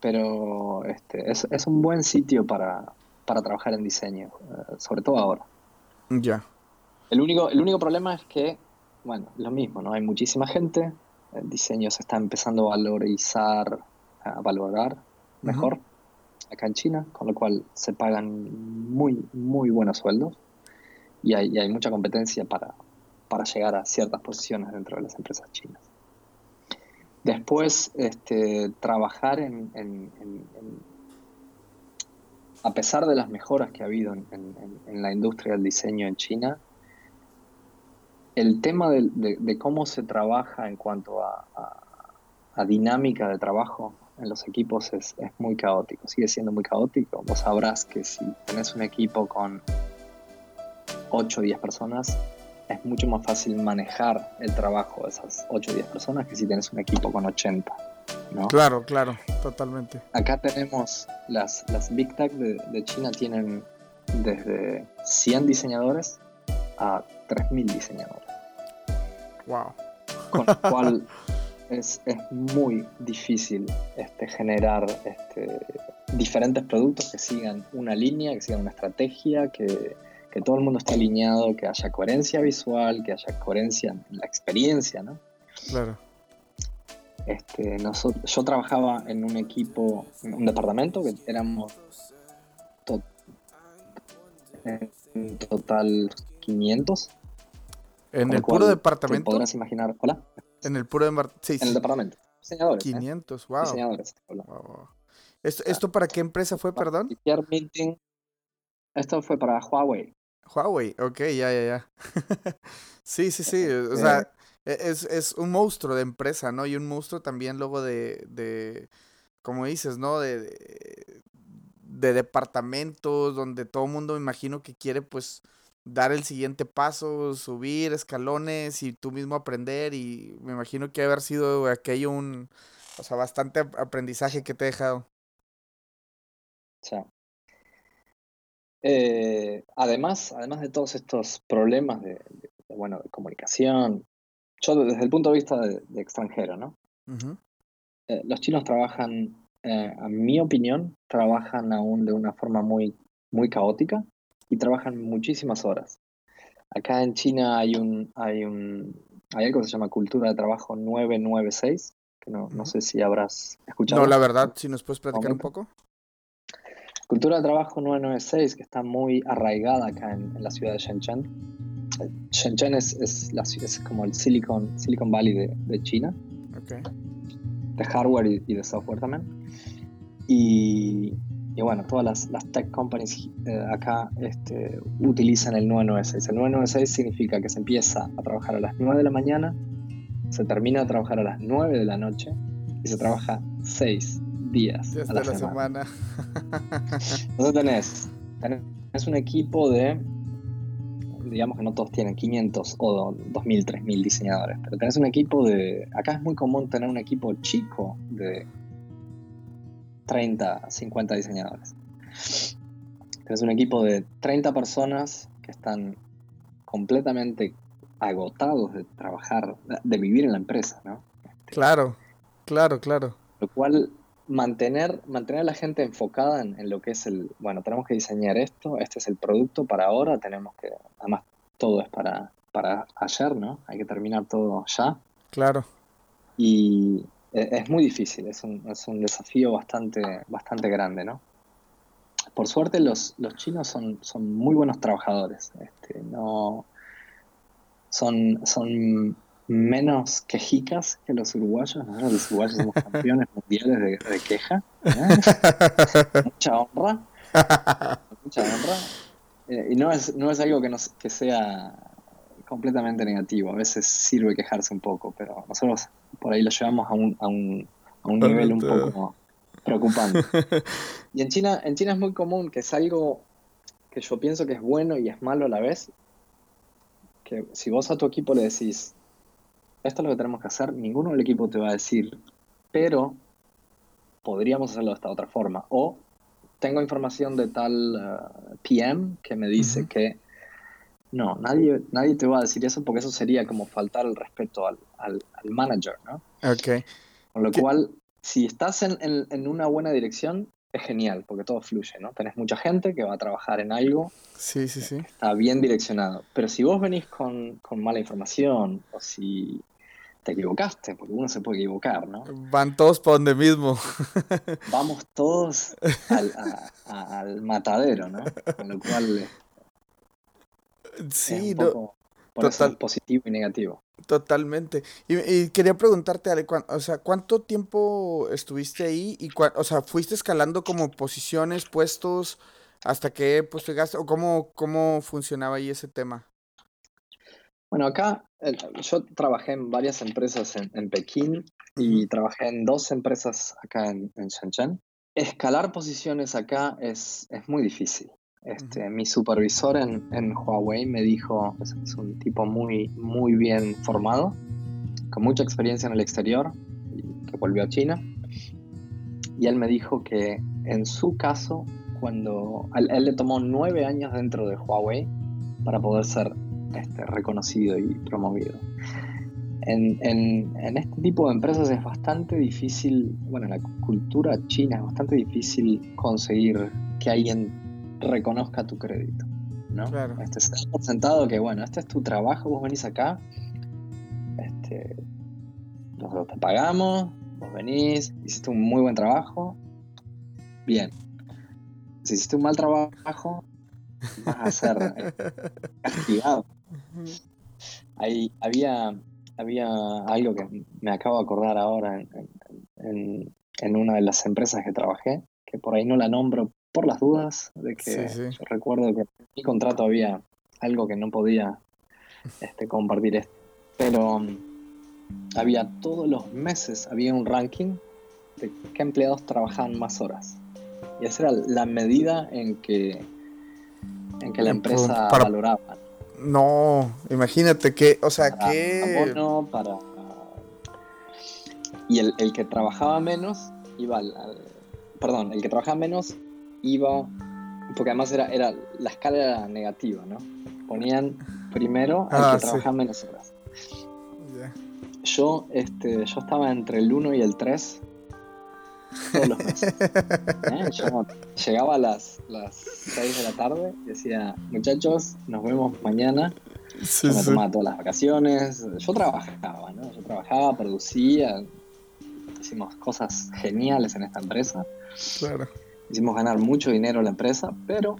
pero este, es, es un buen sitio para, para trabajar en diseño, eh, sobre todo ahora. Ya. El único, el único problema es que, bueno, lo mismo, ¿no? Hay muchísima gente, el diseño se está empezando a valorizar, a valorar mejor acá en China, con lo cual se pagan muy, muy buenos sueldos y hay, hay mucha competencia para, para llegar a ciertas posiciones dentro de las empresas chinas. Después, este, trabajar en, a pesar de las mejoras que ha habido en, la industria del diseño en China, el tema de, cómo se trabaja en cuanto a, a, dinámica de trabajo en los equipos es, muy caótico, sigue siendo muy caótico. Vos sabrás que si tenés un equipo con 8 o 10 personas, es mucho más fácil manejar el trabajo de esas 8 o 10 personas que si tenés un equipo con 80. ¿no? Claro, claro, totalmente. Acá tenemos las, las Big Tech de, de China tienen desde 100 diseñadores a 3.000 diseñadores. Wow. Con lo cual es, muy difícil este, generar este, diferentes productos que sigan una línea, que sigan una estrategia, que, todo el mundo esté alineado, que haya coherencia visual, que haya coherencia en la experiencia, ¿no? Claro. Este, yo trabajaba en un equipo, en un departamento que éramos en total 500. ¿En el puro departamento? Podrás imaginar. Hola. En el puro sí, En el departamento. Diseñadores. 500, wow. Diseñadores. ¿Esto, ¿Esto, para qué empresa fue, perdón? Esto fue para Huawei. Huawei, ok, ya, ya, ya. sí, sí, sí. O sea, e, es, es, un monstruo de empresa, ¿no? Y un monstruo también luego de, de como dices, ¿no? De, de, de departamentos donde todo el mundo me imagino que quiere pues dar el siguiente paso, subir escalones y tú mismo aprender y me imagino que haber sido aquello un, o sea, bastante aprendizaje que te he dejado. Eh, además, además de todos estos problemas de, bueno, de comunicación, yo desde el punto de vista de, extranjero, ¿no? Eh, los chinos trabajan, eh, a mi opinión, trabajan aún de una forma muy, muy caótica y trabajan muchísimas horas. Acá en China hay un, hay un, hay algo que se llama cultura de trabajo 996, que no, no sé si habrás escuchado. No, la verdad, si nos puedes platicar un poco. Cultura de trabajo 996, que está muy arraigada acá en, la ciudad de Shenzhen. Shenzhen es, es, la, es como el Silicon, Silicon Valley de, de China. Ok. de hardware y, y de software también. Y, y bueno, todas las, las tech companies eh, acá este, utilizan el 996. El 996 significa que se empieza a trabajar a las 9 de la mañana, se termina de trabajar a las 9 de la noche y se trabaja 6 días Ya a la la semana. semana. Entonces tenés, tenés un equipo de, digamos que no todos tienen 500 o 2000, 3000 diseñadores, pero tenés un equipo de, acá es muy común tener un equipo chico de 30, 50 diseñadores. Tenés un equipo de 30 personas que están completamente agotados de trabajar, de vivir en la empresa, ¿no? Claro, claro, claro. Lo cual, mantener, mantener a la gente enfocada en, en lo que es el, bueno, tenemos que diseñar esto, este es el producto para ahora, tenemos que, además todo es para, para ayer, ¿no? Hay que terminar todo ya. Claro. Y es muy difícil, es un, es un desafío bastante, bastante grande, ¿no? Por suerte los, los chinos son, son muy buenos trabajadores, este, no, son, son menos quejicas que los uruguayos, ¿no? Los uruguayos somos campeones mundiales de, de queja, ¿eh? mucha honra, mucha honra, Eh, y no es, no es algo que, nos, que sea completamente negativo, a veces sirve quejarse un poco, pero nosotros por ahí lo llevamos a un, a un, a un nivel un poco preocupante. Y en China, en China es muy común que es algo que yo pienso que es bueno y es malo a la vez, que si vos a tu equipo le decís, esto es lo que tenemos que hacer, ninguno del equipo te va a decir, pero podríamos hacerlo de esta otra forma. O tengo información de tal uh, PM que me dice que no, nadie, nadie te va a decir eso porque eso sería como faltar el respeto al, al, al manager, ¿no? Ok. Con lo ¿Qué- cual, si estás en, en- en una buena dirección, es genial, porque todo fluye, ¿no? Tenés mucha gente que va a trabajar en algo, Sí, sí, sí. está bien direccionado. Pero si vos venís con, con mala información, o si te equivocaste, porque uno se puede equivocar, ¿no? Van todos para donde mismo. Vamos todos al, a- a- al matadero, ¿no? Con lo cual Sí, no, por eso total. es positivo y negativo. totalmente. Y, y quería preguntarte, Ale, o sea, ¿cuánto tiempo estuviste ahí? Y o sea, ¿fuiste escalando como posiciones, puestos, hasta qué puesto llegaste? ¿O cómo, cómo funcionaba ahí ese tema? Bueno, acá yo trabajé en varias empresas en, en Pekín y trabajé en dos empresas acá en, en Shenzhen. Escalar posiciones acá es, es muy difícil. Este, mi supervisor en, Huawei me dijo, es, un tipo muy, muy bien formado, con mucha experiencia en el exterior, que volvió a China. Y él me dijo que en su caso, cuando él, le tomó nueve años dentro de Huawei para poder ser este, reconocido y promovido. En, en- en este tipo de empresas es bastante difícil, bueno, en la cultura china es bastante difícil conseguir que alguien reconozca tu crédito, ¿no? Claro. Este, se da por sentado que, bueno, este es tu trabajo, vos venís acá, este, nosotros te pagamos, vos venís, hiciste un muy buen trabajo, bien. Si hiciste un mal trabajo, vas a ser eh, castigado. Ahí había, había algo que me acabo de acordar ahora en, en- en- en una de las empresas que trabajé, que por ahí no la nombro por las dudas, de que Sí, sí. yo recuerdo que en mi contrato había algo que no podía este, compartir esto. Pero um, había todos los meses, había un ranking de qué empleados trabajaban más horas. Y esa era la medida en que, en que la Eh, empresa para- valoraba. No, imagínate que, o sea, para que... abono, para... Y el, el que trabajaba menos iba al, al- Perdón, el que trabajaba menos iba... Porque además era, era la escala era negativa, ¿no? Ponían primero al Ah, que sí. trabajaba menos horas. Yo, este, yo estaba entre el 1 y el 3 todos los meses. ¿eh? Yo llegaba a las, las 6 de la tarde y decía, muchachos, nos vemos mañana. Sí, Yo me sí. tomaba todas las vacaciones. Yo trabajaba, ¿no? Yo trabajaba, producía. Hicimos cosas geniales en esta empresa. Claro. Hicimos ganar mucho dinero a la empresa, pero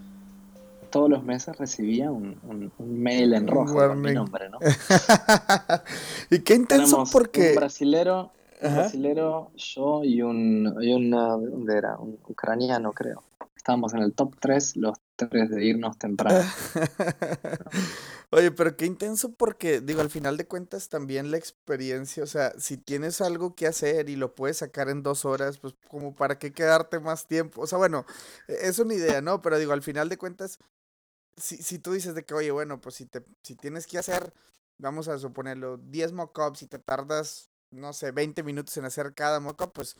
todos los meses recibía un, mail en rojo con mi nombre, ¿no? y qué intenso porque... Un brasilero, un brasilero, yo y un, y una, ¿dónde era? Un ucraniano, creo. Estábamos en el top 3, los tres de irnos temprano. Oye, pero qué intenso porque, digo, al final de cuentas también la experiencia, o sea, si tienes algo que hacer y lo puedes sacar en dos horas, pues como para qué quedarte más tiempo. O sea, bueno, e, es una idea, ¿no? Pero digo, al final de cuentas, si, si tú dices de que, oye, bueno, pues si, te, si tienes que hacer, vamos a suponerlo, 10 mockups y te tardas, no sé, 20 minutos en hacer cada mockup, pues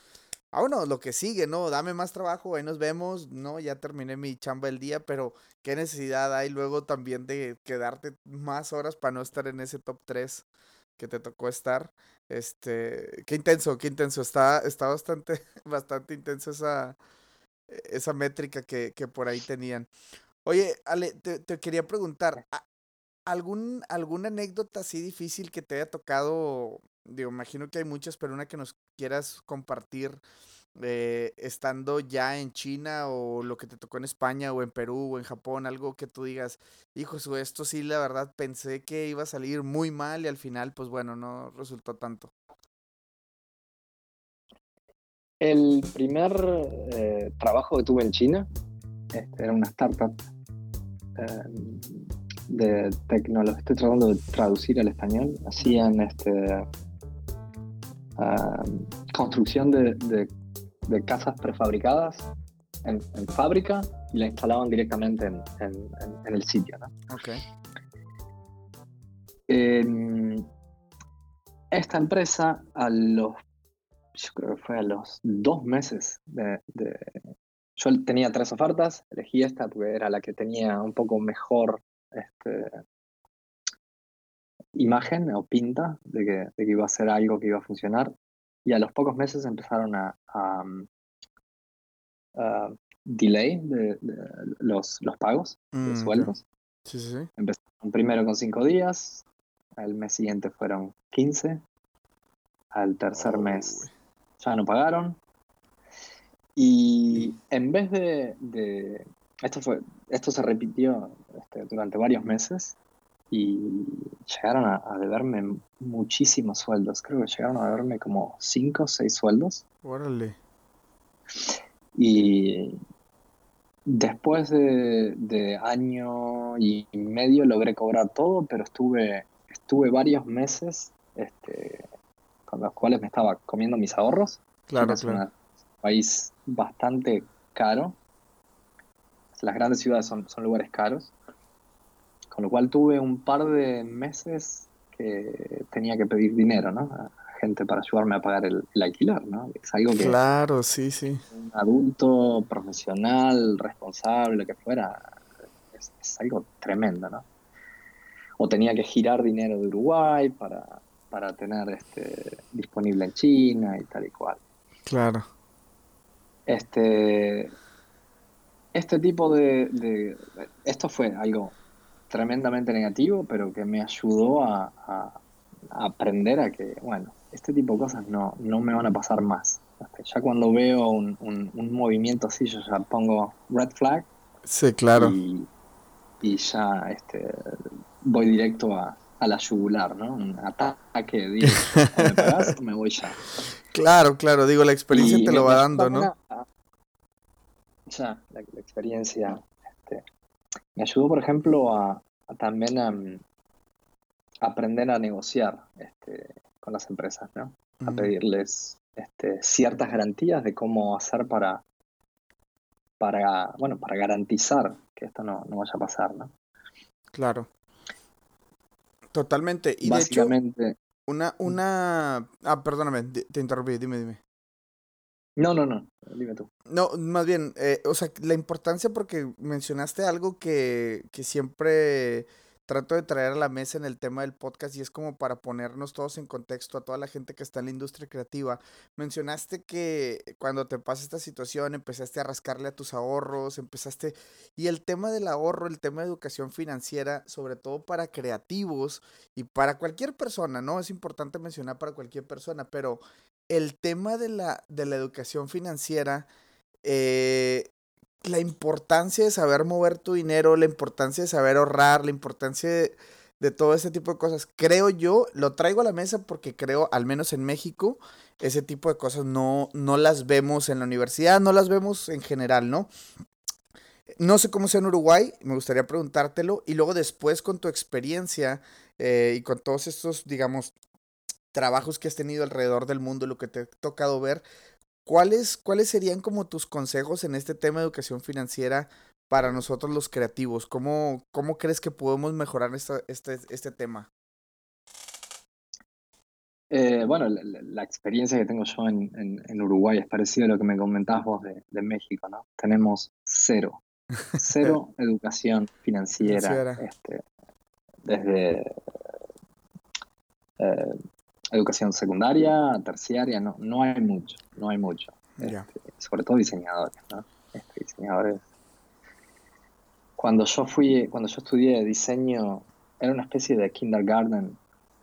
Ah, bueno, lo que sigue, ¿no? Dame más trabajo, ahí nos vemos, ¿no? Ya terminé mi chamba el día, pero qué necesidad hay luego también de quedarte más horas para no estar en ese top 3 que te tocó estar. Este, qué intenso, qué intenso. Está, está bastante, bastante intenso esa, esa métrica que, que por ahí tenían. Oye, Ale, te, te quería preguntar, ¿algún, ¿alguna anécdota así difícil que te haya tocado digo, imagino que hay muchas, pero una que nos quieras compartir eh, estando ya en China o lo que te tocó en España o en Perú o en Japón, algo que tú digas, hijo, esto sí, la verdad pensé que iba a salir muy mal y al final, pues bueno, no resultó tanto. El primer eh, trabajo que tuve en China este, era una startup em, de tecnología, estoy tratando de traducir al español, hacían este construcción de, casas prefabricadas en, fábrica y la instalaban directamente en, el sitio. esta empresa, a los, yo creo que fue a los dos meses de, Yo tenía tres ofertas, elegí esta porque era la que tenía un poco mejor este, imagen o pinta de que, iba a ser algo que iba a funcionar. Y a los pocos meses empezaron a, delay de, los, los pagos de mm, sueldos. Empezaron primero con cinco días, al mes siguiente fueron 15, al tercer mes ya no pagaron. Y en vez de, esto fue esto se repitió este, durante varios meses y llegaron a, deberme muchísimos sueldos. Creo que llegaron a deberme como 5 o 6 sueldos. Órale. Y después de, año y medio logré cobrar todo, pero estuve, estuve varios meses este, con los cuales me estaba comiendo mis ahorros. Claro, es un país bastante caro. Las grandes ciudades son, son lugares caros. Con lo cual tuve un par de meses que tenía que pedir dinero, ¿no? A gente para ayudarme a pagar el, alquiler, ¿no? Es algo que... Claro, sí, sí. Un adulto, profesional, responsable, que fuera, es, algo tremendo, ¿no? O tenía que girar dinero de Uruguay para, para tener este, disponible en China y tal y cual. Claro. Este, este tipo de, Esto fue algo tremendamente negativo, pero que me ayudó a, aprender a que, bueno, este tipo de cosas no, no me van a pasar más. Ya cuando veo un, un, movimiento así, yo ya pongo red flag. Sí, claro. Y, ya este, voy directo a, a la yugular, ¿no? Un ataque, digo, me me voy ya. Claro, claro, digo, la experiencia te lo va dando, ¿no? ya, la, la experiencia este, me ayudó, por ejemplo, a, también a, aprender a negociar este, con las empresas, ¿no? A pedirles este, ciertas garantías de cómo hacer para, para, bueno, para garantizar que esto no, no vaya a pasar, ¿no? Claro. Totalmente. Y Básicamente, de hecho, una, una... Ah, perdóname, te interrumpí, dime, dime. No, no, no. No, más bien, eh, o sea, la importancia porque mencionaste algo que, que siempre trato de traer a la mesa en el tema del podcast y es como para ponernos todos en contexto a toda la gente que está en la industria creativa. Mencionaste que cuando te pasa esta situación empezaste a rascarle a tus ahorros, empezaste... Y el tema del ahorro, el tema de educación financiera, sobre todo para creativos y para cualquier persona, ¿no? Es importante mencionar para cualquier persona, pero el tema de la, de la educación financiera... Eh, la importancia de saber mover tu dinero, la importancia de saber ahorrar, la importancia de, todo ese tipo de cosas. Creo yo, lo traigo a la mesa porque creo, al menos en México, ese tipo de cosas no, no las vemos en la universidad, no las vemos en general, ¿no? No sé cómo sea en Uruguay, me gustaría preguntártelo. Y luego después con tu experiencia eh, y con todos estos, digamos, trabajos que has tenido alrededor del mundo, lo que te ha tocado ver, ¿cuáles, ¿cuáles serían como tus consejos en este tema de educación financiera para nosotros los creativos? ¿Cómo, cómo crees que podemos mejorar esta, este, este tema? Eh, bueno, la, experiencia que tengo yo en, en, Uruguay es parecida a lo que me comentabas vos de, de México, ¿no? Tenemos cero, cero educación financiera, Este, desde eh, educación secundaria, terciaria, no, no hay mucho, no hay mucho. Este, sobre todo diseñadores, ¿no? Este, diseñadores. Cuando yo fui, cuando yo estudié diseño, era una especie de kindergarten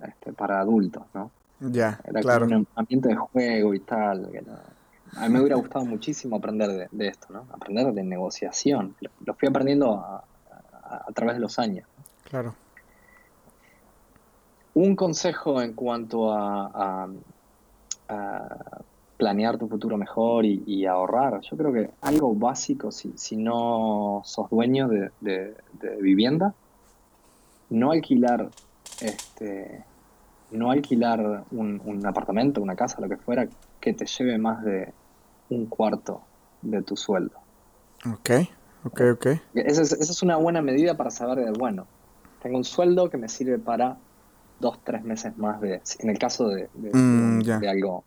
este, para adultos, ¿no? Ya, Era claro. un ambiente de juego y tal. a mí me hubiera gustado muchísimo aprender de, esto, ¿no? Aprender de negociación. Lo, fui aprendiendo a, través de los años. Claro. Un consejo en cuanto a, planear tu futuro mejor y, ahorrar. Yo creo que algo básico, si, si no sos dueño de, de vivienda, no alquilar este, no alquilar un, apartamento, una casa, lo que fuera, que te lleve más de un cuarto de tu sueldo. Ok, ok, ok. Esa es, una buena medida para saber de, bueno, tengo un sueldo que me sirve para dos, tres meses más de, en el caso de, de, mm, algo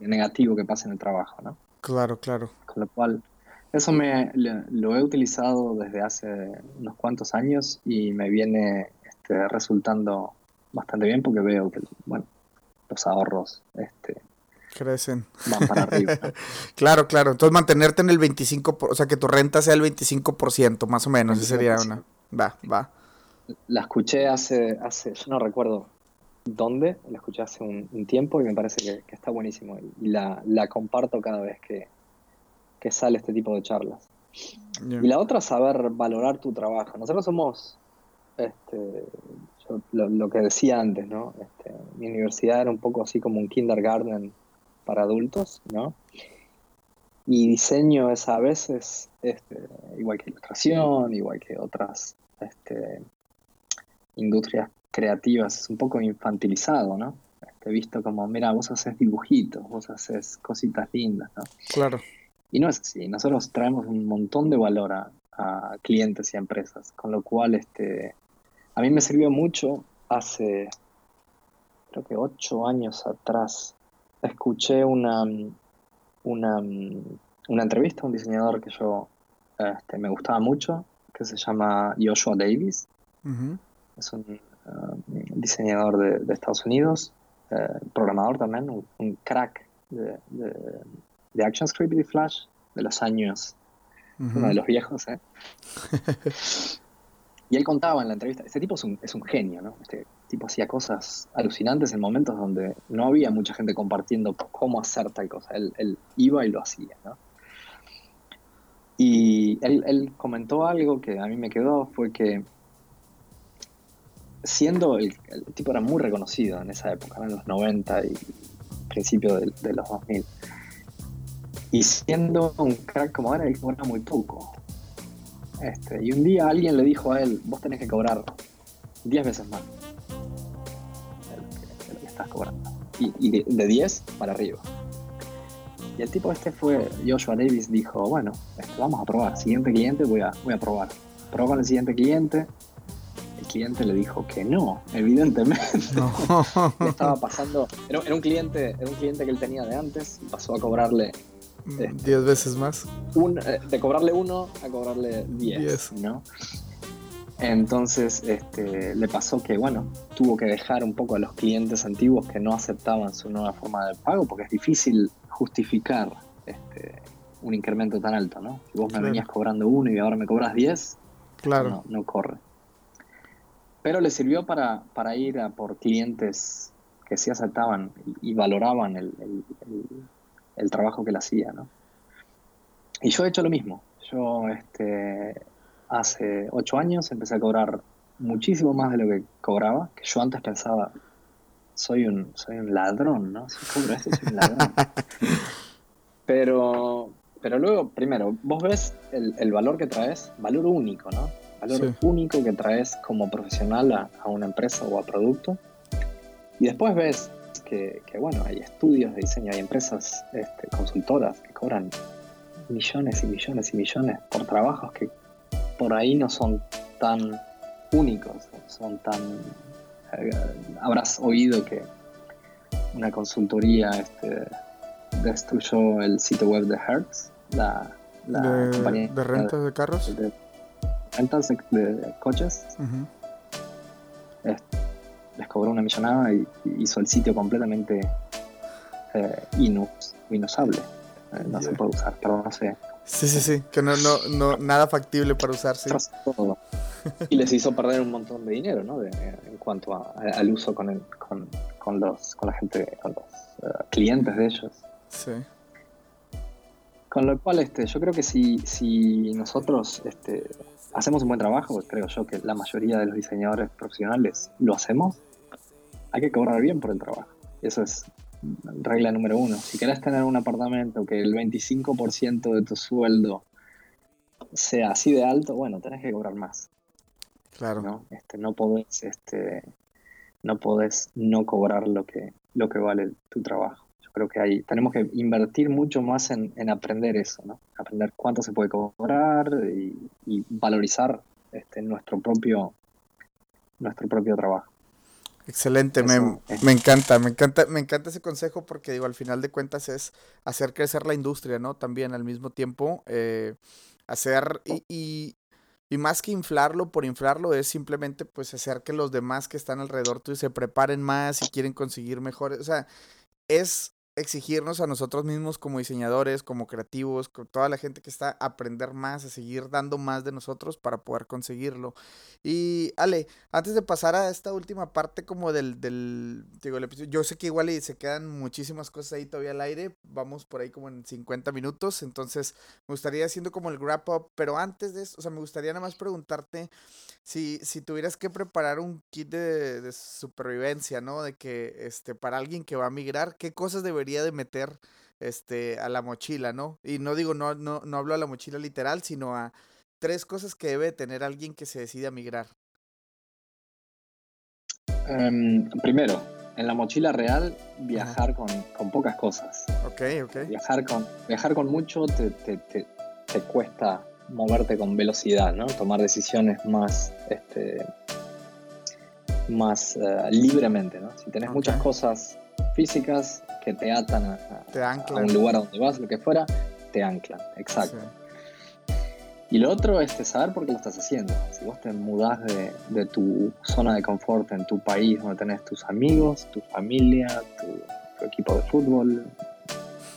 negativo que pase en el trabajo, ¿no? Claro, claro. Con lo cual, eso me lo he utilizado desde hace unos cuantos años y me viene este, resultando bastante bien porque veo que, bueno, los ahorros este, crecen. Van para arriba. claro, claro. Entonces mantenerte en el 25%, o sea, que tu renta sea el 25%, más o menos. Esa sería una... Va, va. La escuché hace, hace, yo no recuerdo dónde, la escuché hace un, tiempo y me parece que, está buenísimo. Y la, la, comparto cada vez que, que sale este tipo de charlas. Y la otra, saber valorar tu trabajo. Nosotros somos este, lo, que decía antes, ¿no? Este, mi universidad era un poco así como un kindergarten para adultos, ¿no? Y diseño es a veces, este, igual que ilustración, igual que otras este, industrias creativas, es un poco infantilizado, ¿no? Este, visto como, mira, vos haces dibujitos, vos haces cositas lindas, ¿no? Claro. Y no es así, nosotros traemos un montón de valor a, a clientes y a empresas, con lo cual este, a mí me sirvió mucho hace, creo que ocho años atrás. Escuché una, una, una entrevista a un diseñador que yo este, me gustaba mucho, que se llama Joshua Davis. Es un uh, diseñador de, Estados Unidos, eh, programador también, un, crack de, de, ActionScript y Flash de los años, uno de los viejos. ¿eh? Y él contaba en la entrevista, este tipo es un, es un genio, ¿no? Este tipo hacía cosas alucinantes en momentos donde no había mucha gente compartiendo cómo hacer tal cosa. Él, iba y lo hacía, ¿no? Y él, comentó algo que a mí me quedó, fue que siendo el, tipo era muy reconocido en esa época, en los 90 y principios de, de, los 2000. Y siendo un crack como era, él cobraba muy poco. Este, y un día alguien le dijo a él, vos tenés que cobrar 10 veces más de lo que, estás cobrando. Y, de, 10 para arriba. Y el tipo este fue, Joshua Davis dijo, bueno, este, vamos a probar. Siguiente cliente voy a, voy a probar. Probó con el siguiente cliente. Cliente le dijo que no, evidentemente. le estaba pasando. Era, era, un cliente, era un cliente que él tenía de antes. Y pasó a cobrarle Diez veces más. Eh, de cobrarle uno a cobrarle diez, ¿no? Entonces este, le pasó que, bueno, tuvo que dejar un poco a los clientes antiguos que no aceptaban su nueva forma de pago porque es difícil justificar este, un incremento tan alto, ¿no? Si vos me venías cobrando uno y ahora me cobras diez, claro. no, corre. Pero le sirvió para, para ir a por clientes que sí aceptaban y, valoraban el, el trabajo que él hacía, ¿no? Y yo he hecho lo mismo. Yo este, hace ocho años empecé a cobrar muchísimo más de lo que cobraba, que yo antes pensaba, soy un, soy un ladrón, ¿no? Si cobro esto, soy un ladrón. pero, pero luego, primero, vos ves el, valor que traes, valor único, ¿no? Valor único que traes como profesional a, una empresa o a producto. Y después ves que, bueno, hay estudios de diseño, hay empresas este, consultoras que cobran millones y millones y millones por trabajos que por ahí no son tan únicos, son tan... Eh, habrás oído que una consultoría este, destruyó el sitio web de Hertz, la, de, compañía de rentas de, carros. De, rentas de, coches. les cobró una millonada y, hizo el sitio completamente eh, inusable. Eh, no se puede usar, pero no sé. Sí, sí, sí, que no, no, no, nada factible para usarse. Y les hizo perder un montón de dinero, ¿no? en cuanto al uso con, el, con, con, los, con la gente, con los eh, clientes de ellos. Sí. Con lo cual, este, yo creo que si, si nosotros este, hacemos un buen trabajo, creo yo que la mayoría de los diseñadores profesionales lo hacemos, hay que cobrar bien por el trabajo. Eso es regla número uno. Si querés tener un apartamento que el 25% de tu sueldo sea así de alto, bueno, tenés que cobrar más. Claro. ¿no? Este, no podés, este, no podés no cobrar lo que, lo que vale tu trabajo. Creo que ahí tenemos que invertir mucho más en, aprender eso, ¿no? Aprender cuánto se puede cobrar y, valorizar este, nuestro propio nuestro propio trabajo. Excelente, me, encanta, me encanta, me encanta ese consejo porque digo, al final de cuentas es hacer crecer la industria, ¿no? También al mismo tiempo, eh, hacer y, y, más que inflarlo por inflarlo es simplemente pues hacer que los demás que están alrededor tuyo se preparen más y quieren conseguir mejores, o sea, es exigirnos a nosotros mismos como diseñadores, como creativos, con toda la gente que está a aprender más, a seguir dando más de nosotros para poder conseguirlo. Y Ale, antes de pasar a esta última parte como del, del digo, el episodio, yo sé que igual se quedan muchísimas cosas ahí todavía al aire, vamos por ahí como en 50 minutos, entonces me gustaría haciendo como el wrap up, pero antes de eso, o sea, me gustaría nada más preguntarte si, si tuvieras que preparar un kit de, supervivencia, ¿no? De que, este, para alguien que va a migrar, ¿qué cosas debería de meter este, a la mochila, ¿no? Y no digo, no, no, no hablo a la mochila literal, sino a tres cosas que debe tener alguien que se decide a migrar. Em, primero, en la mochila real, viajar con, con, pocas cosas. Ok, ok. Viajar con, viajar con mucho te, te, te, te cuesta moverte con velocidad, ¿no? Tomar decisiones más, este, más uh, libremente, ¿no? Si tenés muchas cosas físicas que te atan a, un lugar a donde vas, lo que fuera, te anclan, exacto. Y lo otro es saber por qué lo estás haciendo. Si vos te mudás de, tu zona de confort en tu país, donde tenés tus amigos, tu familia, tu, equipo de fútbol,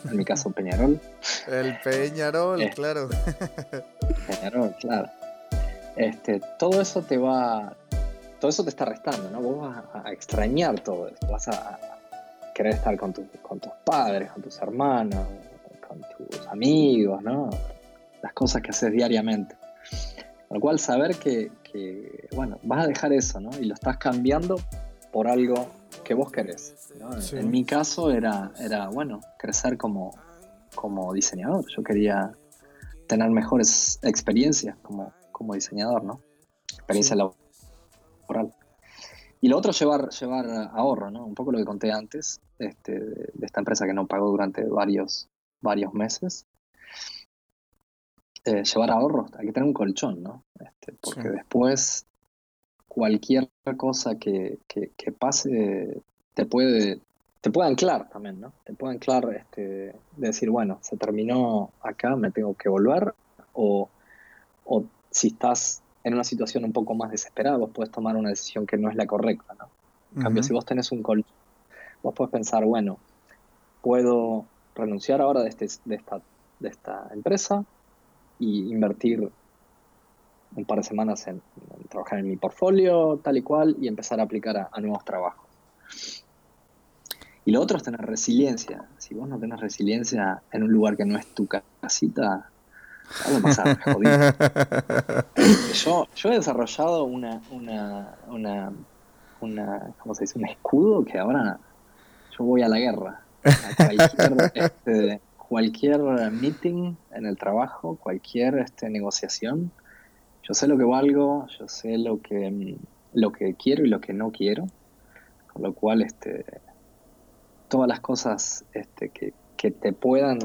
en mi caso Peñarol. El Peñarol, eh. claro. Peñarol, claro. Este, todo eso te va, todo eso te está restando, ¿no? Vos vas a, extrañar todo esto, vas a, querer estar con, con tus padres, con tus hermanos, con tus amigos, ¿no? Las cosas que haces diariamente. Con lo cual saber que, bueno, vas a dejar eso, ¿no? Y lo estás cambiando por algo que vos querés. En mi caso era, era bueno, crecer como, como diseñador. Yo quería tener mejores experiencias como, como diseñador, ¿no? Experiencia laboral. Y lo otro llevar, llevar ahorro, ¿no? Un poco lo que conté antes, este, de, esta empresa que no pagó durante varios, varios meses. Eh, llevar ahorros, hay que tener un colchón, ¿no? Este, porque después cualquier cosa que, que, pase te puede, te puede anclar también, ¿no? Te puede anclar este, de decir, bueno, se terminó acá, me tengo que volver, o, o si estás en una situación un poco más desesperada, vos puedes tomar una decisión que no es la correcta, ¿no? En cambio, si vos tenés un colchón, vos podés pensar, bueno, puedo renunciar ahora de, este, de, esta, de esta empresa y invertir un par de semanas en, trabajar en mi portfolio, tal y cual, y empezar a aplicar a, nuevos trabajos. Y lo otro es tener resiliencia. Si vos no tenés resiliencia en un lugar que no es tu casita, Vamos a pasar, jodido. yo, yo he desarrollado una, una, una, una, ¿cómo se dice? Un escudo que ahora yo voy a la guerra. A cualquier, este, cualquier meeting en el trabajo, cualquier este, negociación, yo sé lo que valgo, yo sé lo que, lo que quiero y lo que no quiero, con lo cual este, todas las cosas este, que, que te puedan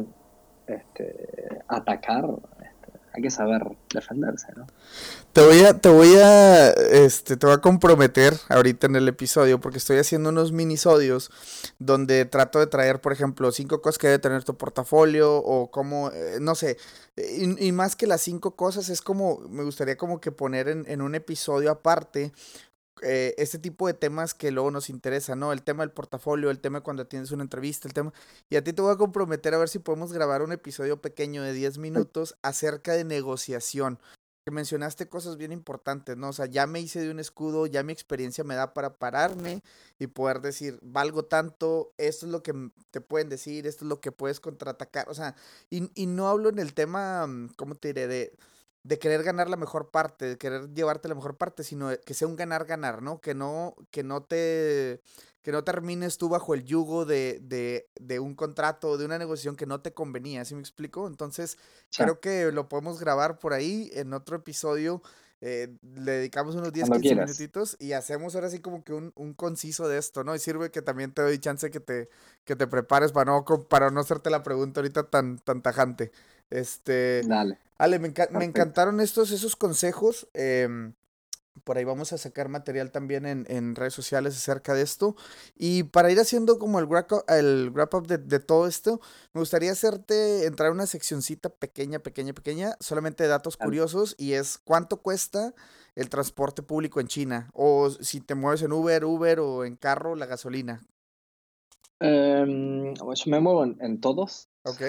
este, atacar, hay que saber defenderse, ¿no? Te voy a, te voy a, este, te voy a comprometer ahorita en el episodio, porque estoy haciendo unos minisodios donde trato de traer, por ejemplo, cinco cosas que debe tener tu portafolio, o como, eh, no sé, y, más que las cinco cosas, es como, me gustaría como que poner en un episodio aparte eh, este tipo de temas que luego nos interesa, ¿no? El tema del portafolio, el tema cuando tienes una entrevista, el tema... Y a ti te voy a comprometer a ver si podemos grabar un episodio pequeño de 10 minutos acerca de negociación. Que mencionaste cosas bien importantes, ¿no? O sea, ya me hice de un escudo, ya mi experiencia me da para pararme y poder decir, valgo tanto, esto es lo que te pueden decir, esto es lo que puedes contraatacar. O sea, y, y no hablo en el tema, mm, ¿cómo te diré? De de querer ganar la mejor parte, de querer llevarte la mejor parte, sino que sea un ganar-ganar, ¿no? Que no, que no te, que no termines tú bajo el yugo de, de, de un contrato, de una negociación que no te convenía, ¿sí me explico? Entonces, creo que lo podemos grabar por ahí en otro episodio. Eh, le dedicamos unos 10, 15 minutitos y hacemos ahora sí como que un, un, conciso de esto, ¿no? Y sirve que también te doy chance que te, que te prepares para no, para no hacerte la pregunta ahorita tan, tan tajante. Este. Dale. Ale, me, me encantaron estos, esos consejos. Eh, por ahí vamos a sacar material también en, en, redes sociales acerca de esto. Y para ir haciendo como el wrap up, el wrap up de, de, todo esto, me gustaría hacerte entrar una seccioncita pequeña, pequeña, pequeña, solamente de datos curiosos, y es cuánto cuesta el transporte público en China, o si te mueves en Uber, Uber o en carro, la gasolina. Um, yo me muevo en, en todos. Ok.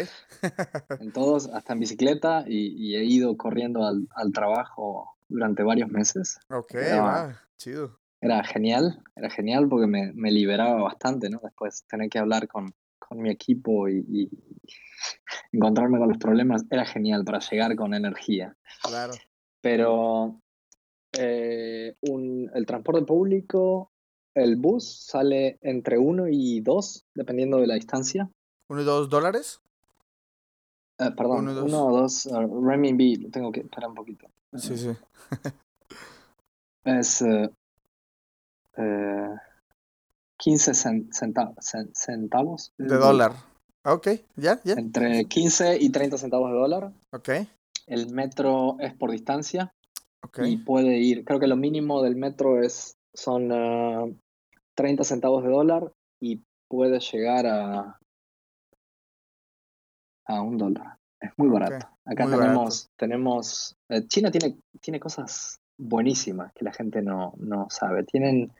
en todos, hasta en bicicleta, y, y he ido corriendo al, al, trabajo durante varios meses. Ok, era, chido. Era genial, era genial porque me, me, liberaba bastante, ¿no? Después tener que hablar con, con mi equipo y, y, encontrarme con los problemas era genial para llegar con energía. Claro. Pero eh, un, el transporte público el bus sale entre 1 y 2, dependiendo de la distancia. ¿1 y 2 dólares? Uh, perdón, 1 o 2 uh, renminbi. Tengo que esperar un poquito. Sí, sí. es uh, uh, 15 centa centavos. De dólar. Ok, ya, ya. Entre 15 y 30 centavos de dólar. Ok. El metro es por distancia. Okay. Y puede ir, creo que lo mínimo del metro es son uh, 30 centavos de dólar y puede llegar a, a un dólar. Es muy barato. Okay. Acá muy tenemos, barato. tenemos eh, China tiene, tiene cosas buenísimas que la gente no, no sabe. Tienen,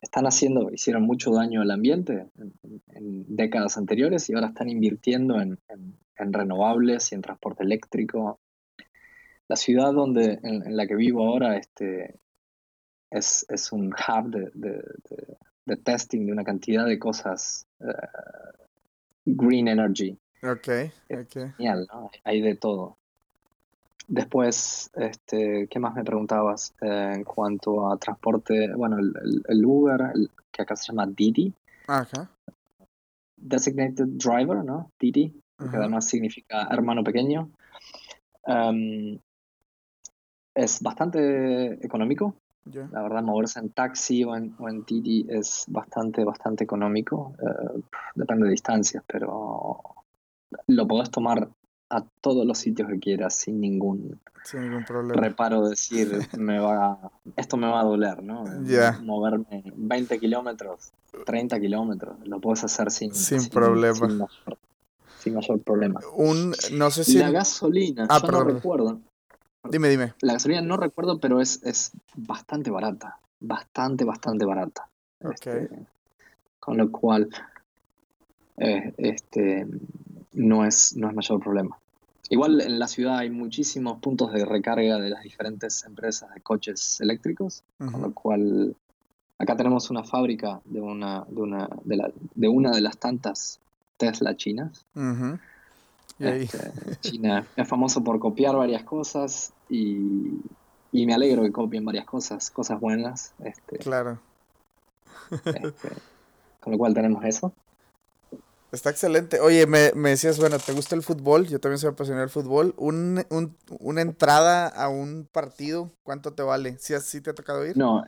están haciendo, hicieron mucho daño al ambiente en, en décadas anteriores y ahora están invirtiendo en, en, en, renovables y en transporte eléctrico. La ciudad donde, en, la que vivo ahora este, es, es un hub de, de, de, de, testing de una cantidad de cosas uh, green energy. Ok, ok. Genial, ¿no? Hay de todo. Después, este, ¿qué más me preguntabas eh, en cuanto a transporte? Bueno, el, el, el Uber, el, que acá se llama Didi. Ajá. Designated Driver, ¿no? Didi, que además significa hermano pequeño. Um, es bastante económico. Yeah. La verdad, moverse en taxi o en, o en Didi es bastante, bastante económico. Uh, depende de distancias, pero lo podés tomar a todos los sitios que quieras sin ningún, sin ningún problema. reparo decir me va esto me va a doler no yeah. moverme 20 kilómetros 30 kilómetros lo puedes hacer sin, sin, sin problema sin mayor, sin mayor, problema un no sé si la gasolina ah, yo perdón. no recuerdo dime dime la gasolina no recuerdo pero es, es bastante barata bastante bastante barata okay. este, con lo cual eh, este no es, no es mayor problema. Igual en la ciudad hay muchísimos puntos de recarga de las diferentes empresas de coches eléctricos, uh -huh. con lo cual acá tenemos una fábrica de una de una de, la, de una de las tantas Tesla chinas. Uh -huh. Este, China es famoso por copiar varias cosas y, y, me alegro que copien varias cosas, cosas buenas. Este, claro. Este, con lo cual tenemos eso. Está excelente. Oye, me, me, decías, bueno, ¿te gusta el fútbol? Yo también soy apasionado del fútbol. Un, un, una entrada a un partido, ¿cuánto te vale? ¿Sí, ¿Sí te ha tocado ir? No,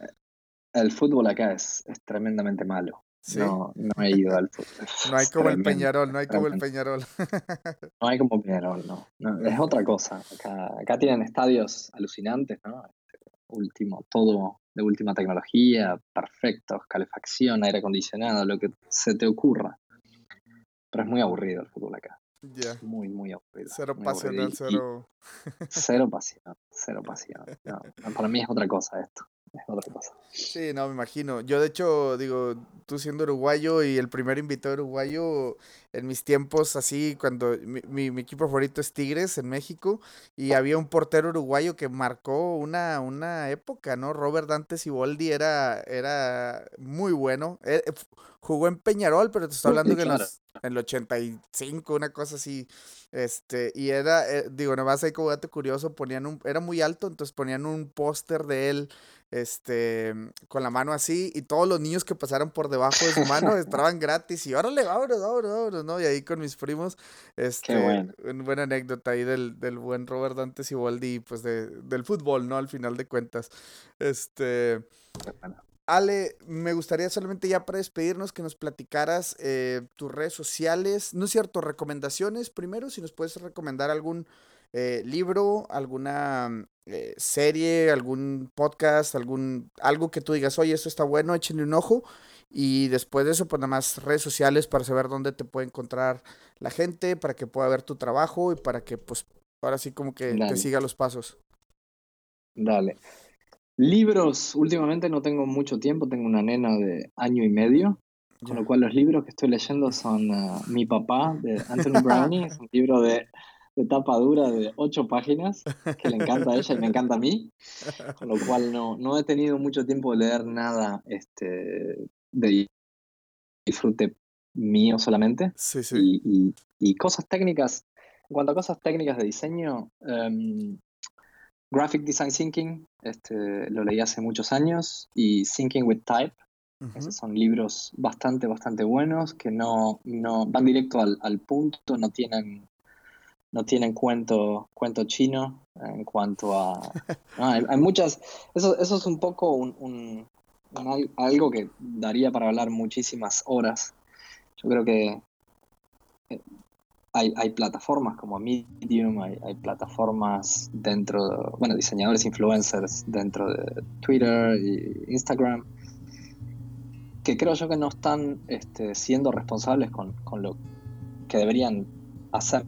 el fútbol acá es, es tremendamente malo. No, no he ido al fútbol. No hay como el Peñarol, no hay como el Peñarol. No hay como Peñarol, no. es otra cosa. Acá, acá tienen estadios alucinantes, ¿no? Este, último, todo de última tecnología, perfectos, calefacción, aire acondicionado, lo que se te ocurra. Pero es muy aburrido el fútbol acá. Muy, muy aburrido. Cero pasional, cero. Cero pasión, cero pasión. para mí es otra cosa esto. Sí, no, me imagino. Yo, de hecho, digo, tú siendo uruguayo y el primer invitado uruguayo, en mis tiempos, así, cuando mi, mi, equipo favorito es Tigres en México, y había un portero uruguayo que marcó una, una época, ¿no? Robert Dante Siboldi era, era muy bueno. Eh, jugó en Peñarol, pero te estoy hablando que en, los, en el 85, una cosa así. Este, y era, eh, digo, nada más ahí como dato curioso, ponían un, era muy alto, entonces ponían un póster de él este, con la mano así, y todos los niños que pasaron por debajo de su mano estaban gratis, y órale, vámonos, vámonos, vámonos, ¿no? Y ahí con mis primos, este, una buena anécdota ahí del, del buen Robert Dante Siboldi, pues de, del fútbol, ¿no? Al final de cuentas. Este. Ale, me gustaría solamente ya para despedirnos que nos platicaras eh, tus redes sociales, no es cierto, recomendaciones primero, si nos puedes recomendar algún eh, libro, alguna eh, serie, algún podcast, algún algo que tú digas, oye, esto está bueno, échenle un ojo. Y después de eso, pues nada más redes sociales para saber dónde te puede encontrar la gente, para que pueda ver tu trabajo y para que, pues, ahora sí como que te siga los pasos. Dale. Libros, últimamente no tengo mucho tiempo, tengo una nena de año y medio, con lo cual los libros que estoy leyendo son uh, Mi papá, de Anthony Brownie, es un libro de de tapa dura de ocho páginas, que le encanta a ella y me encanta a mí, con lo cual no, no he tenido mucho tiempo de leer nada este, de disfrute mío solamente. Sí, sí. Y, y, cosas técnicas, en cuanto a cosas técnicas de diseño, um, Graphic Design Thinking, este, lo leí hace muchos años, y Thinking with Type, esos son libros bastante, bastante buenos que no, no van directo al, al punto, no tienen no tienen cuento, cuento chino en cuanto a... hay, muchas... Eso, eso es un poco un, algo que daría para hablar muchísimas horas. Yo creo que eh, hay, plataformas como Medium, hay, hay, plataformas dentro, de, bueno, diseñadores influencers dentro de Twitter e Instagram, que creo yo que no están este, siendo responsables con, con lo que deberían hacer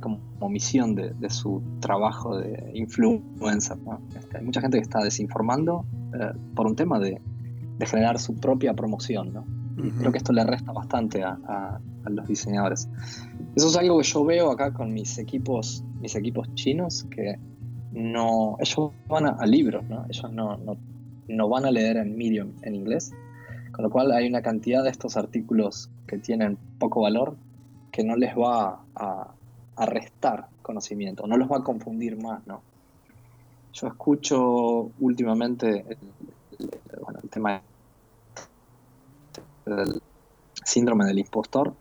como, misión de, su trabajo de influencer. Este, hay mucha gente que está desinformando eh, por un tema de, generar su propia promoción. ¿no? Y creo que esto le resta bastante a, los diseñadores. Eso es algo que yo veo acá con mis equipos, mis equipos chinos, que no, ellos van a, libros, ¿no? ellos no, no, no van a leer en Medium en inglés, con lo cual hay una cantidad de estos artículos que tienen poco valor que no les va a, a restar conocimiento, no los va a confundir más, ¿no? Yo escucho últimamente el, tema del síndrome del impostor.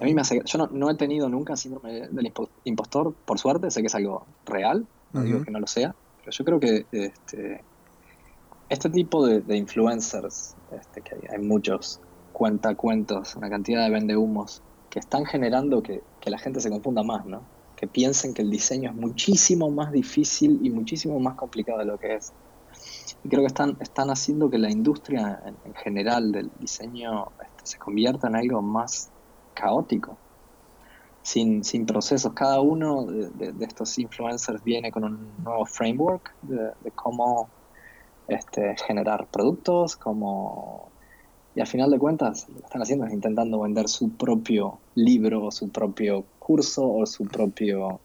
A mí me hace, yo no, he tenido nunca síndrome del impostor, por suerte, sé que es algo real, no digo que no lo sea, pero yo creo que este, este tipo de, influencers, este, que hay, hay muchos, cuentos, una cantidad de vendehumos que están generando que, la gente se confunda más, ¿no? Que piensen que el diseño es muchísimo más difícil y muchísimo más complicado de lo que es. Y creo que están, están haciendo que la industria en, general del diseño este, se convierta en algo más caótico, sin, sin procesos. Cada uno de, estos influencers viene con un nuevo framework de, de cómo este, generar productos, cómo y al final de cuentas, lo que están haciendo es intentando vender su propio libro, su propio curso o su propio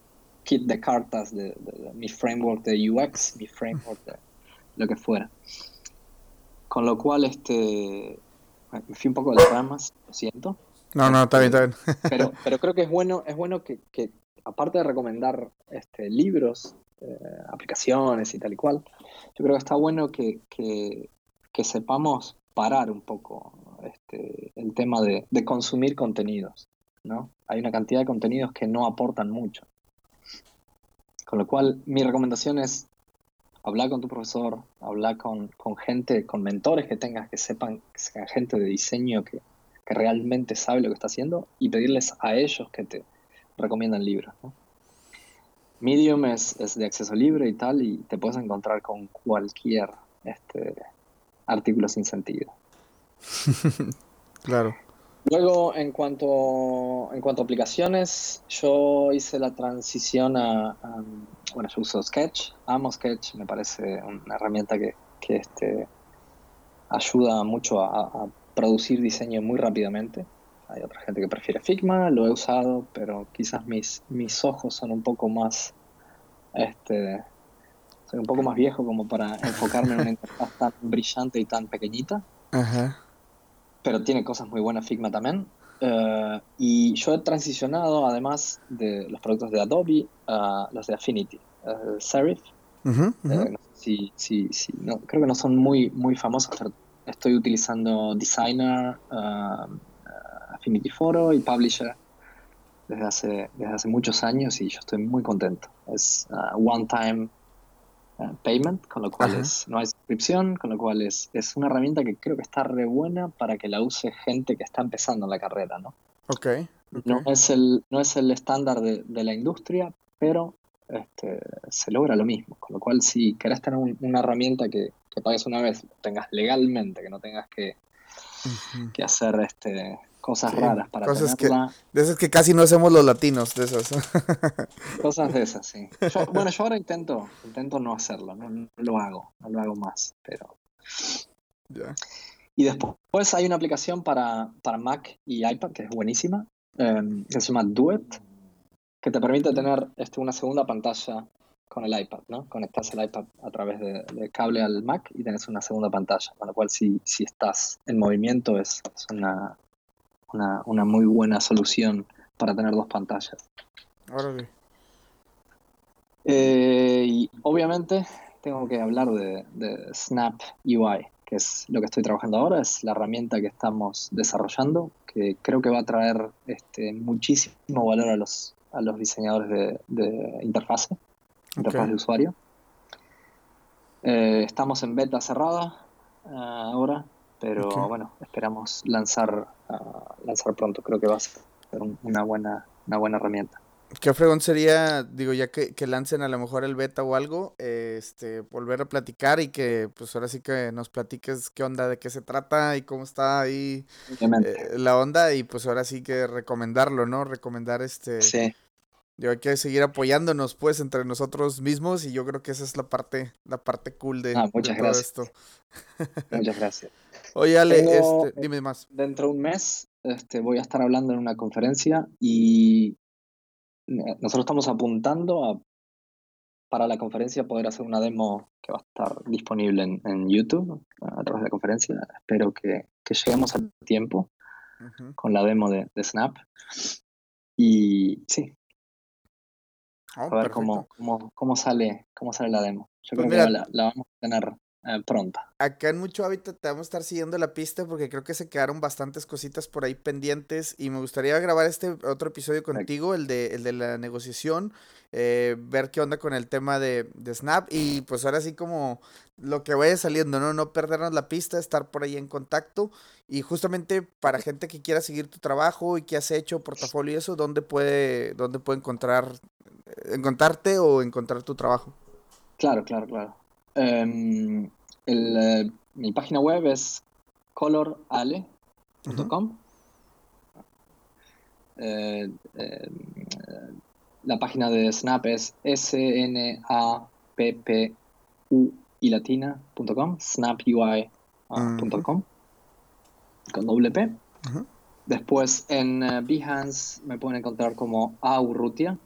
kit de cartas de, mi framework de UX, mi framework de lo que fuera. Con lo cual, este, me fui un poco de las ramas, lo siento. No, no, está bien, está bien. pero, pero creo que es bueno, es bueno que, aparte de recomendar este, libros, eh, aplicaciones y tal y cual, yo creo que está bueno que, que, sepamos parar un poco este, el tema de, de, consumir contenidos. ¿no? Hay una cantidad de contenidos que no aportan mucho. Con lo cual, mi recomendación es hablar con tu profesor, hablar con, con gente, con mentores que tengas que sepan, que sean gente de diseño que, que realmente sabe lo que está haciendo y pedirles a ellos que te recomiendan libros. Medium es, es, de acceso libre y tal, y te puedes encontrar con cualquier este, artículo sin sentido. claro. Luego, en cuanto, en cuanto a aplicaciones, yo hice la transición a, bueno, yo uso Sketch, amo Sketch, me parece una herramienta que, que este, ayuda mucho a, producir diseño muy rápidamente. Hay otra gente que prefiere Figma, lo he usado, pero quizás mis, mis ojos son un poco más, este, soy un poco más viejo como para enfocarme en una interfaz tan brillante y tan pequeñita. Ajá pero tiene cosas muy buenas Figma también. Eh, y yo he transicionado, además de los productos de Adobe, a los de Affinity, uh, Serif. Eh, si, si, no, creo que no son muy, muy famosos, pero estoy utilizando Designer, Affinity Photo y Publisher desde hace, desde hace muchos años y yo estoy muy contento. Es one time eh, payment, con lo cual es, no hay suscripción, con lo cual es, es una herramienta que creo que está re buena para que la use gente que está empezando en la carrera, ¿no? Ok. No, es el, no es el estándar de, de la industria, pero este, se logra lo mismo. Con lo cual, si querés tener una herramienta que, que, pagues una vez, tengas legalmente, que no tengas que, que hacer este, cosas raras para cosas Que, de esas que casi no hacemos los latinos, de esas. cosas de esas, sí. bueno, yo ahora intento, intento no hacerlo, no, lo hago, no lo hago más, pero... Y después hay una aplicación para, para Mac y iPad que es buenísima, em, que se llama Duet, que te permite tener este, una segunda pantalla con el iPad, ¿no? Conectas el iPad a través de, cable al Mac y tienes una segunda pantalla, con lo cual si, si estás en movimiento es, es una, una, una muy buena solución para tener dos pantallas. Eh, y obviamente tengo que hablar de, Snap UI, que es lo que estoy trabajando ahora, es la herramienta que estamos desarrollando, que creo que va a traer este, muchísimo valor a los, a los diseñadores de, de interfase, interfaz de usuario. Eh, estamos en beta cerrada eh, ahora, pero bueno, esperamos lanzar, lanzar pronto. Creo que va a ser una buena, una buena herramienta. Qué fregón sería, digo, ya que, lancen a lo mejor el beta o algo, este, volver a platicar y que pues ahora sí que nos platiques qué onda, de qué se trata y cómo está ahí eh, la onda y pues ahora sí que recomendarlo, ¿no? Recomendar este, sí hay que seguir apoyándonos pues entre nosotros mismos y yo creo que esa es la parte, la parte cool de, ah, muchas gracias. esto. muchas gracias. Oye Ale, este, dime más. Dentro de un mes este, voy a estar hablando en una conferencia y nosotros estamos apuntando a para la conferencia poder hacer una demo que va a estar disponible en, YouTube a través de la conferencia. Espero que, lleguemos al tiempo con la demo de, de Snap. Y sí, Oh, a ver cómo, cómo, cómo, sale, cómo sale la demo. Yo pues creo que la, vamos a tener eh, pronta. Acá en Mucho Hábitat te vamos a estar siguiendo la pista porque creo que se quedaron bastantes cositas por ahí pendientes y me gustaría grabar este otro episodio contigo, el de, el de la negociación, eh, ver qué onda con el tema de, de, Snap y pues ahora sí como lo que vaya saliendo, ¿no? No perdernos la pista, estar por ahí en contacto y justamente para gente que quiera seguir tu trabajo y que has hecho, portafolio y eso, ¿dónde puede, dónde puede encontrar encontrarte o encontrar tu trabajo? Claro, claro, claro. Em, eh, mi página web es colorale.com. Eh, em, la página de Snap es snappu y latina.com, snapui.com, con doble P. Después en eh, Behance me pueden encontrar como Aurrutia.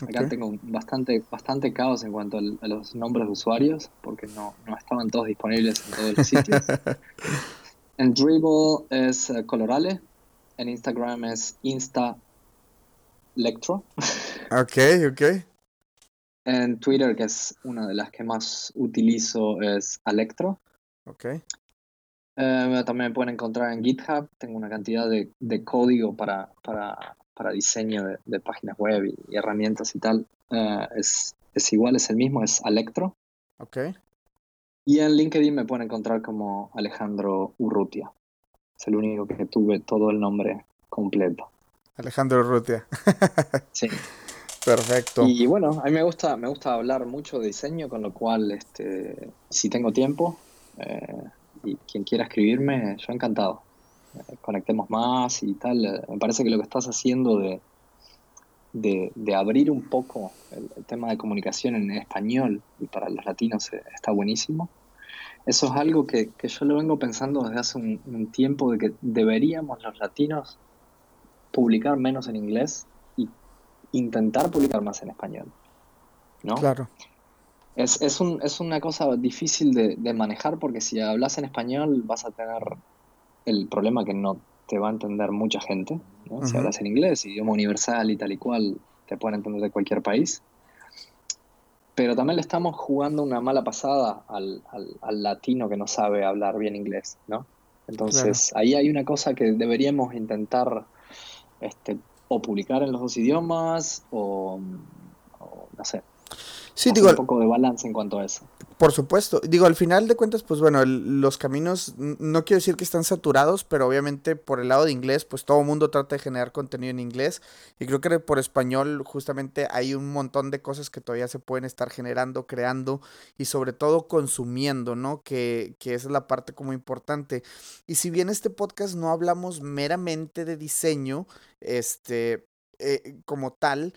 Acá tengo bastante, bastante caos en cuanto a los nombres de usuarios, porque no, no estaban todos disponibles en todos los sitios. en Dribble es eh, Colorale, en Instagram es Insta Electro. Ok, ok. En Twitter, que es una de las que más utilizo, es Alectro. Ok. Eh, también me pueden encontrar en GitHub. Tengo una cantidad de, de código para, para, para diseño de, de, páginas web y, herramientas y tal. Eh, es, es, igual, es el mismo, es Alectro. Ok. Y en LinkedIn me pueden encontrar como Alejandro Urrutia. Es el único que tuve todo el nombre completo. Alejandro Urrutia. sí. Perfecto. Y bueno, a mí me gusta, me gusta hablar mucho de diseño, con lo cual, este, si tengo tiempo, eh, y quien quiera escribirme, yo encantado. Eh, conectemos más y tal. Eh, me parece que lo que estás haciendo de, de, de abrir un poco el, el, tema de comunicación en español y para los latinos eh, está buenísimo. Eso es algo que, que, yo lo vengo pensando desde hace un, un, tiempo, de que deberíamos los latinos publicar menos en inglés y intentar publicar más en español. ¿no? Claro. Es, es, un, es una cosa difícil de, de, manejar porque si hablas en español vas a tener el problema que no te va a entender mucha gente. ¿no? Uh -huh. Si hablas en inglés, idioma universal y tal y cual, te pueden entender de cualquier país. Pero también le estamos jugando una mala pasada al, al, al latino que no sabe hablar bien inglés, ¿no? Entonces, claro. ahí hay una cosa que deberíamos intentar este, o publicar en los dos idiomas o, o no sé, Sí, digo, un poco de balance en cuanto a eso. Por supuesto. Digo, al final de cuentas, pues bueno, el, los caminos, no quiero decir que están saturados, pero obviamente por el lado de inglés, pues todo el mundo trata de generar contenido en inglés. Y creo que por español, justamente hay un montón de cosas que todavía se pueden estar generando, creando y sobre todo consumiendo, ¿no? Que, que esa es la parte como importante. Y si bien este podcast no hablamos meramente de diseño, este, eh, como tal,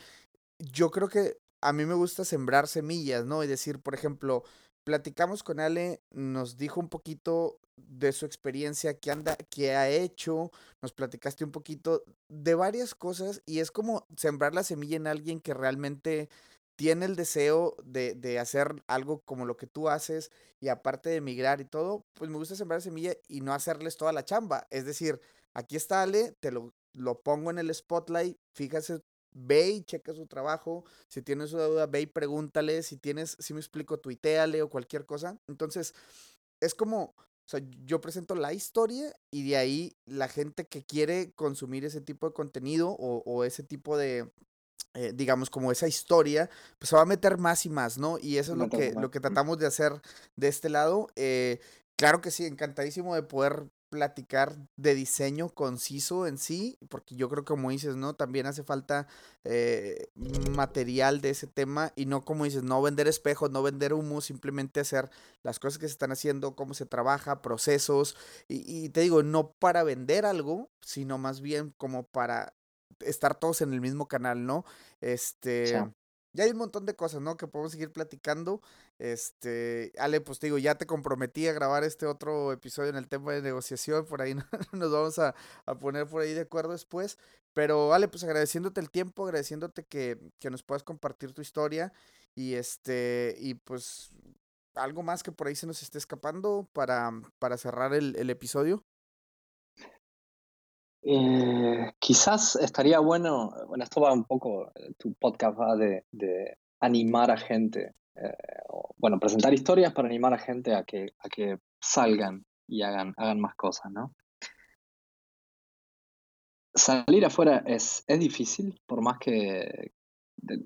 yo creo que a mí me gusta sembrar semillas, ¿no? Y decir, por ejemplo, platicamos con Ale, nos dijo un poquito de su experiencia, qué anda, qué ha hecho, nos platicaste un poquito de varias cosas y es como sembrar la semilla en alguien que realmente tiene el deseo de, de hacer algo como lo que tú haces y aparte de emigrar y todo, pues me gusta sembrar semilla y no hacerles toda la chamba. Es decir, aquí está Ale, te lo, lo pongo en el spotlight, fíjate ve y checa su trabajo, si tienes una duda, ve y pregúntale, si tienes, si me explico, tuiteale o cualquier cosa. Entonces, es como, o sea, yo presento la historia y de ahí la gente que quiere consumir ese tipo de contenido o, o ese tipo de, eh, digamos, como esa historia, pues se va a meter más y más, ¿no? Y eso es lo que, lo que tratamos de hacer de este lado. Eh, claro que sí, encantadísimo de poder platicar de diseño conciso en sí, porque yo creo que como dices, ¿no? También hace falta eh, material de ese tema y no como dices, no vender espejos, no vender humo, simplemente hacer las cosas que se están haciendo, cómo se trabaja, procesos, y, y te digo, no para vender algo, sino más bien como para estar todos en el mismo canal, ¿no? Este... Sí. Ya hay un montón de cosas, ¿no? Que podemos seguir platicando. Este, Ale, pues te digo, ya te comprometí a grabar este otro episodio en el tema de negociación. Por ahí nos vamos a, a poner por ahí de acuerdo después. Pero, Ale, pues agradeciéndote el tiempo, agradeciéndote que, que nos puedas compartir tu historia. Y este, y pues algo más que por ahí se nos esté escapando para, para cerrar el, el episodio. Eh, quizás estaría bueno, bueno, esto va un poco, tu podcast va de, animar a gente, eh, bueno, presentar historias para animar a gente a que, a que salgan y hagan, hagan más cosas, ¿no? Salir afuera es, es difícil, por más que, de,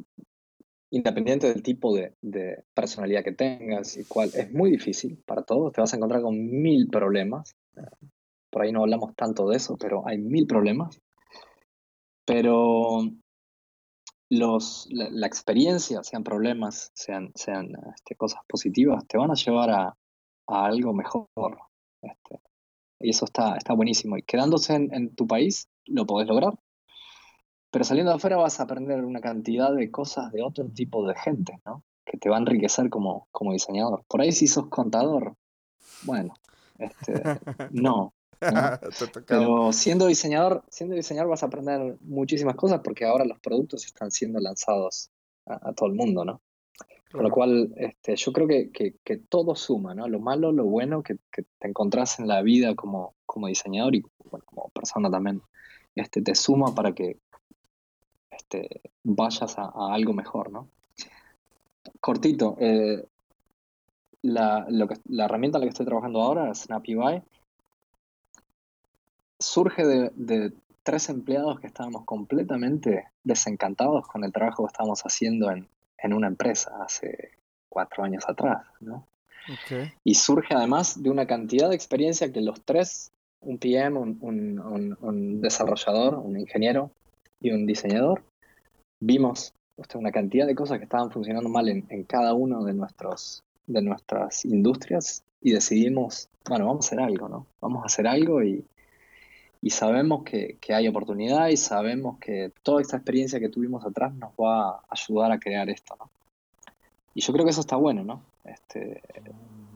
independiente del tipo de, de, personalidad que tengas y cuál, es muy difícil para todos, te vas a encontrar con mil problemas. Por ahí no hablamos tanto de eso, pero hay mil problemas. Pero los, la, la experiencia, sean problemas, sean, sean este, cosas positivas, te van a llevar a, a algo mejor. Este, y eso está, está buenísimo. Y quedándose en, en, tu país, lo podés lograr. Pero saliendo de afuera vas a aprender una cantidad de cosas de otro tipo de gente, ¿no? Que te va a enriquecer como, como diseñador. Por ahí si sos contador, bueno, este, no. ¿No? Pero siendo diseñador, siendo diseñador vas a aprender muchísimas cosas porque ahora los productos están siendo lanzados a, a todo el mundo, ¿no? Con lo cual, este, yo creo que, que, que, todo suma, ¿no? Lo malo, lo bueno que, que, te encontrás en la vida como, como diseñador y bueno, como persona también, este, te suma para que este, vayas a, algo mejor, ¿no? Cortito, eh, la, la herramienta en la que estoy trabajando ahora, SnapUI, surge de, tres empleados que estábamos completamente desencantados con el trabajo que estábamos haciendo en, una empresa hace cuatro años atrás, ¿no? Y surge además de una cantidad de experiencia que los tres, un PM, un, desarrollador, un ingeniero y un diseñador, vimos una cantidad de cosas que estaban funcionando mal en, en cada uno de, nuestros, de nuestras industrias y decidimos, bueno, vamos a hacer algo, ¿no? Vamos a hacer algo y, y sabemos que, hay oportunidad y sabemos que toda esta experiencia que tuvimos atrás nos va a ayudar a crear esto, ¿no? Y yo creo que eso está bueno, ¿no? Este,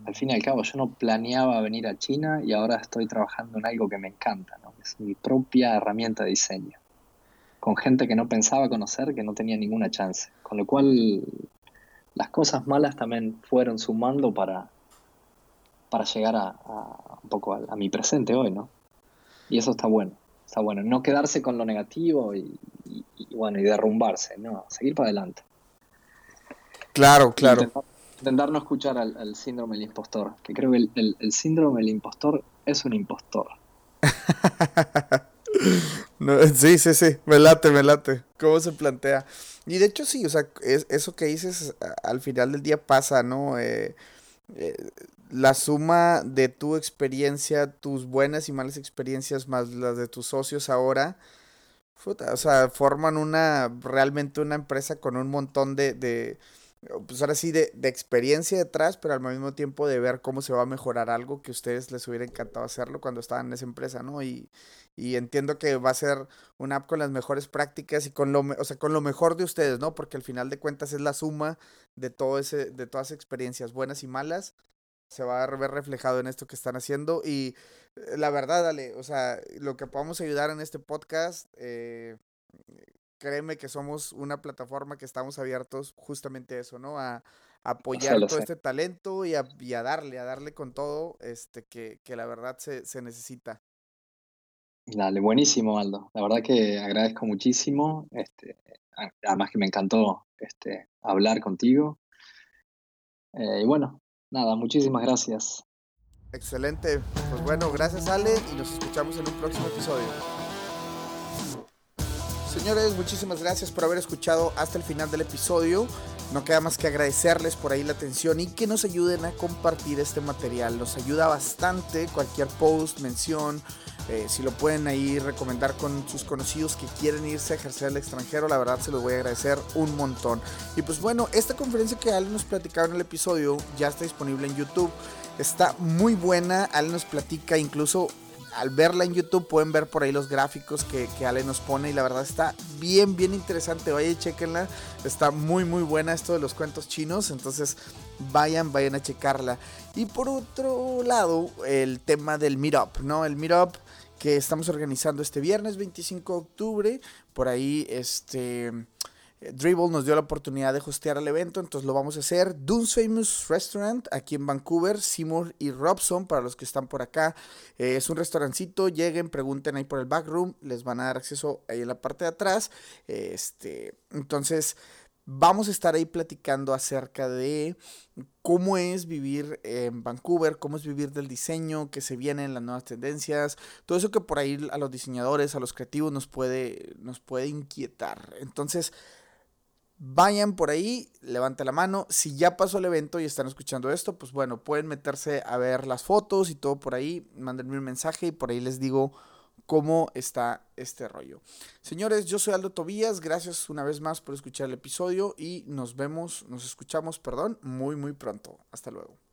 al fin y al cabo, yo no planeaba venir a China y ahora estoy trabajando en algo que me encanta, ¿no? Es mi propia herramienta de diseño, con gente que no pensaba conocer, que no tenía ninguna chance. Con lo cual, las cosas malas también fueron sumando para, para llegar a, un poco a mi presente hoy, ¿no? Y eso está bueno, está bueno. No quedarse con lo negativo y, bueno, y derrumbarse, no, seguir para adelante. Claro, claro. Intentar, no escuchar al, síndrome del impostor, que creo que el, el, síndrome del impostor es un impostor. sí, sí, sí, me late, me late. ¿Cómo se plantea? Y de hecho sí, o sea, es, eso que dices al final del día pasa, ¿no? Eh, eh, la suma de tu experiencia, tus buenas y malas experiencias, más las de tus socios ahora, o sea, forman una, realmente una empresa con un montón de, de pues ahora sí, de, de, experiencia detrás, pero al mismo tiempo de ver cómo se va a mejorar algo que a ustedes les hubiera encantado hacerlo cuando estaban en esa empresa, ¿no? Y, y entiendo que va a ser una app con las mejores prácticas y con lo, o sea, con lo mejor de ustedes, ¿no? Porque al final de cuentas es la suma de todo ese, de todas experiencias buenas y malas se va a ver reflejado en esto que están haciendo. Y eh, la verdad, dale, o sea, lo que podamos ayudar en este podcast, eh, créeme que somos una plataforma que estamos abiertos justamente a eso, ¿no? A, apoyar todo este talento y a, darle, a darle con todo, este, que, que la verdad se, se necesita. Dale, buenísimo, Aldo. La verdad que agradezco muchísimo. Este, además que me encantó este, hablar contigo. Eh, y bueno, Nada, muchísimas gracias. Excelente. Pues bueno, gracias Ale y nos escuchamos en un próximo episodio. Señores, muchísimas gracias por haber escuchado hasta el final del episodio. No queda más que agradecerles por ahí la atención y que nos ayuden a compartir este material. Nos ayuda bastante cualquier post, mención, eh, si lo pueden ahí recomendar con sus conocidos que quieren irse a ejercer al extranjero, la verdad se los voy a agradecer un montón. Y pues bueno, esta conferencia que Ale nos platicaba en el episodio ya está disponible en YouTube. Está muy buena, Ale nos platica incluso al verla en YouTube pueden ver por ahí los gráficos que, que, Ale nos pone y la verdad está bien, bien interesante. Vaya y chequenla. Está muy, muy buena esto de los cuentos chinos. Entonces vayan, vayan a checarla. Y por otro lado, el tema del Meetup, ¿no? El Meetup que estamos organizando este viernes 25 de octubre. Por ahí, este. Dribble nos dio la oportunidad de hostear el evento, entonces lo vamos a hacer. Dunes Famous Restaurant aquí en Vancouver, Seymour y Robson, para los que están por acá. Eh, es un restaurancito, lleguen, pregunten ahí por el backroom, les van a dar acceso ahí en la parte de atrás. Este, entonces, Vamos a estar ahí platicando acerca de cómo es vivir en Vancouver, cómo es vivir del diseño, qué se vienen las nuevas tendencias, todo eso que por ahí a los diseñadores, a los creativos nos puede, nos puede inquietar. Entonces, vayan por ahí, levante la mano. Si ya pasó el evento y están escuchando esto, pues bueno, pueden meterse a ver las fotos y todo por ahí, mándenme un mensaje y por ahí les digo cómo está este rollo. Señores, yo soy Aldo Tobías, gracias una vez más por escuchar el episodio y nos vemos, nos escuchamos, perdón, muy muy pronto. Hasta luego.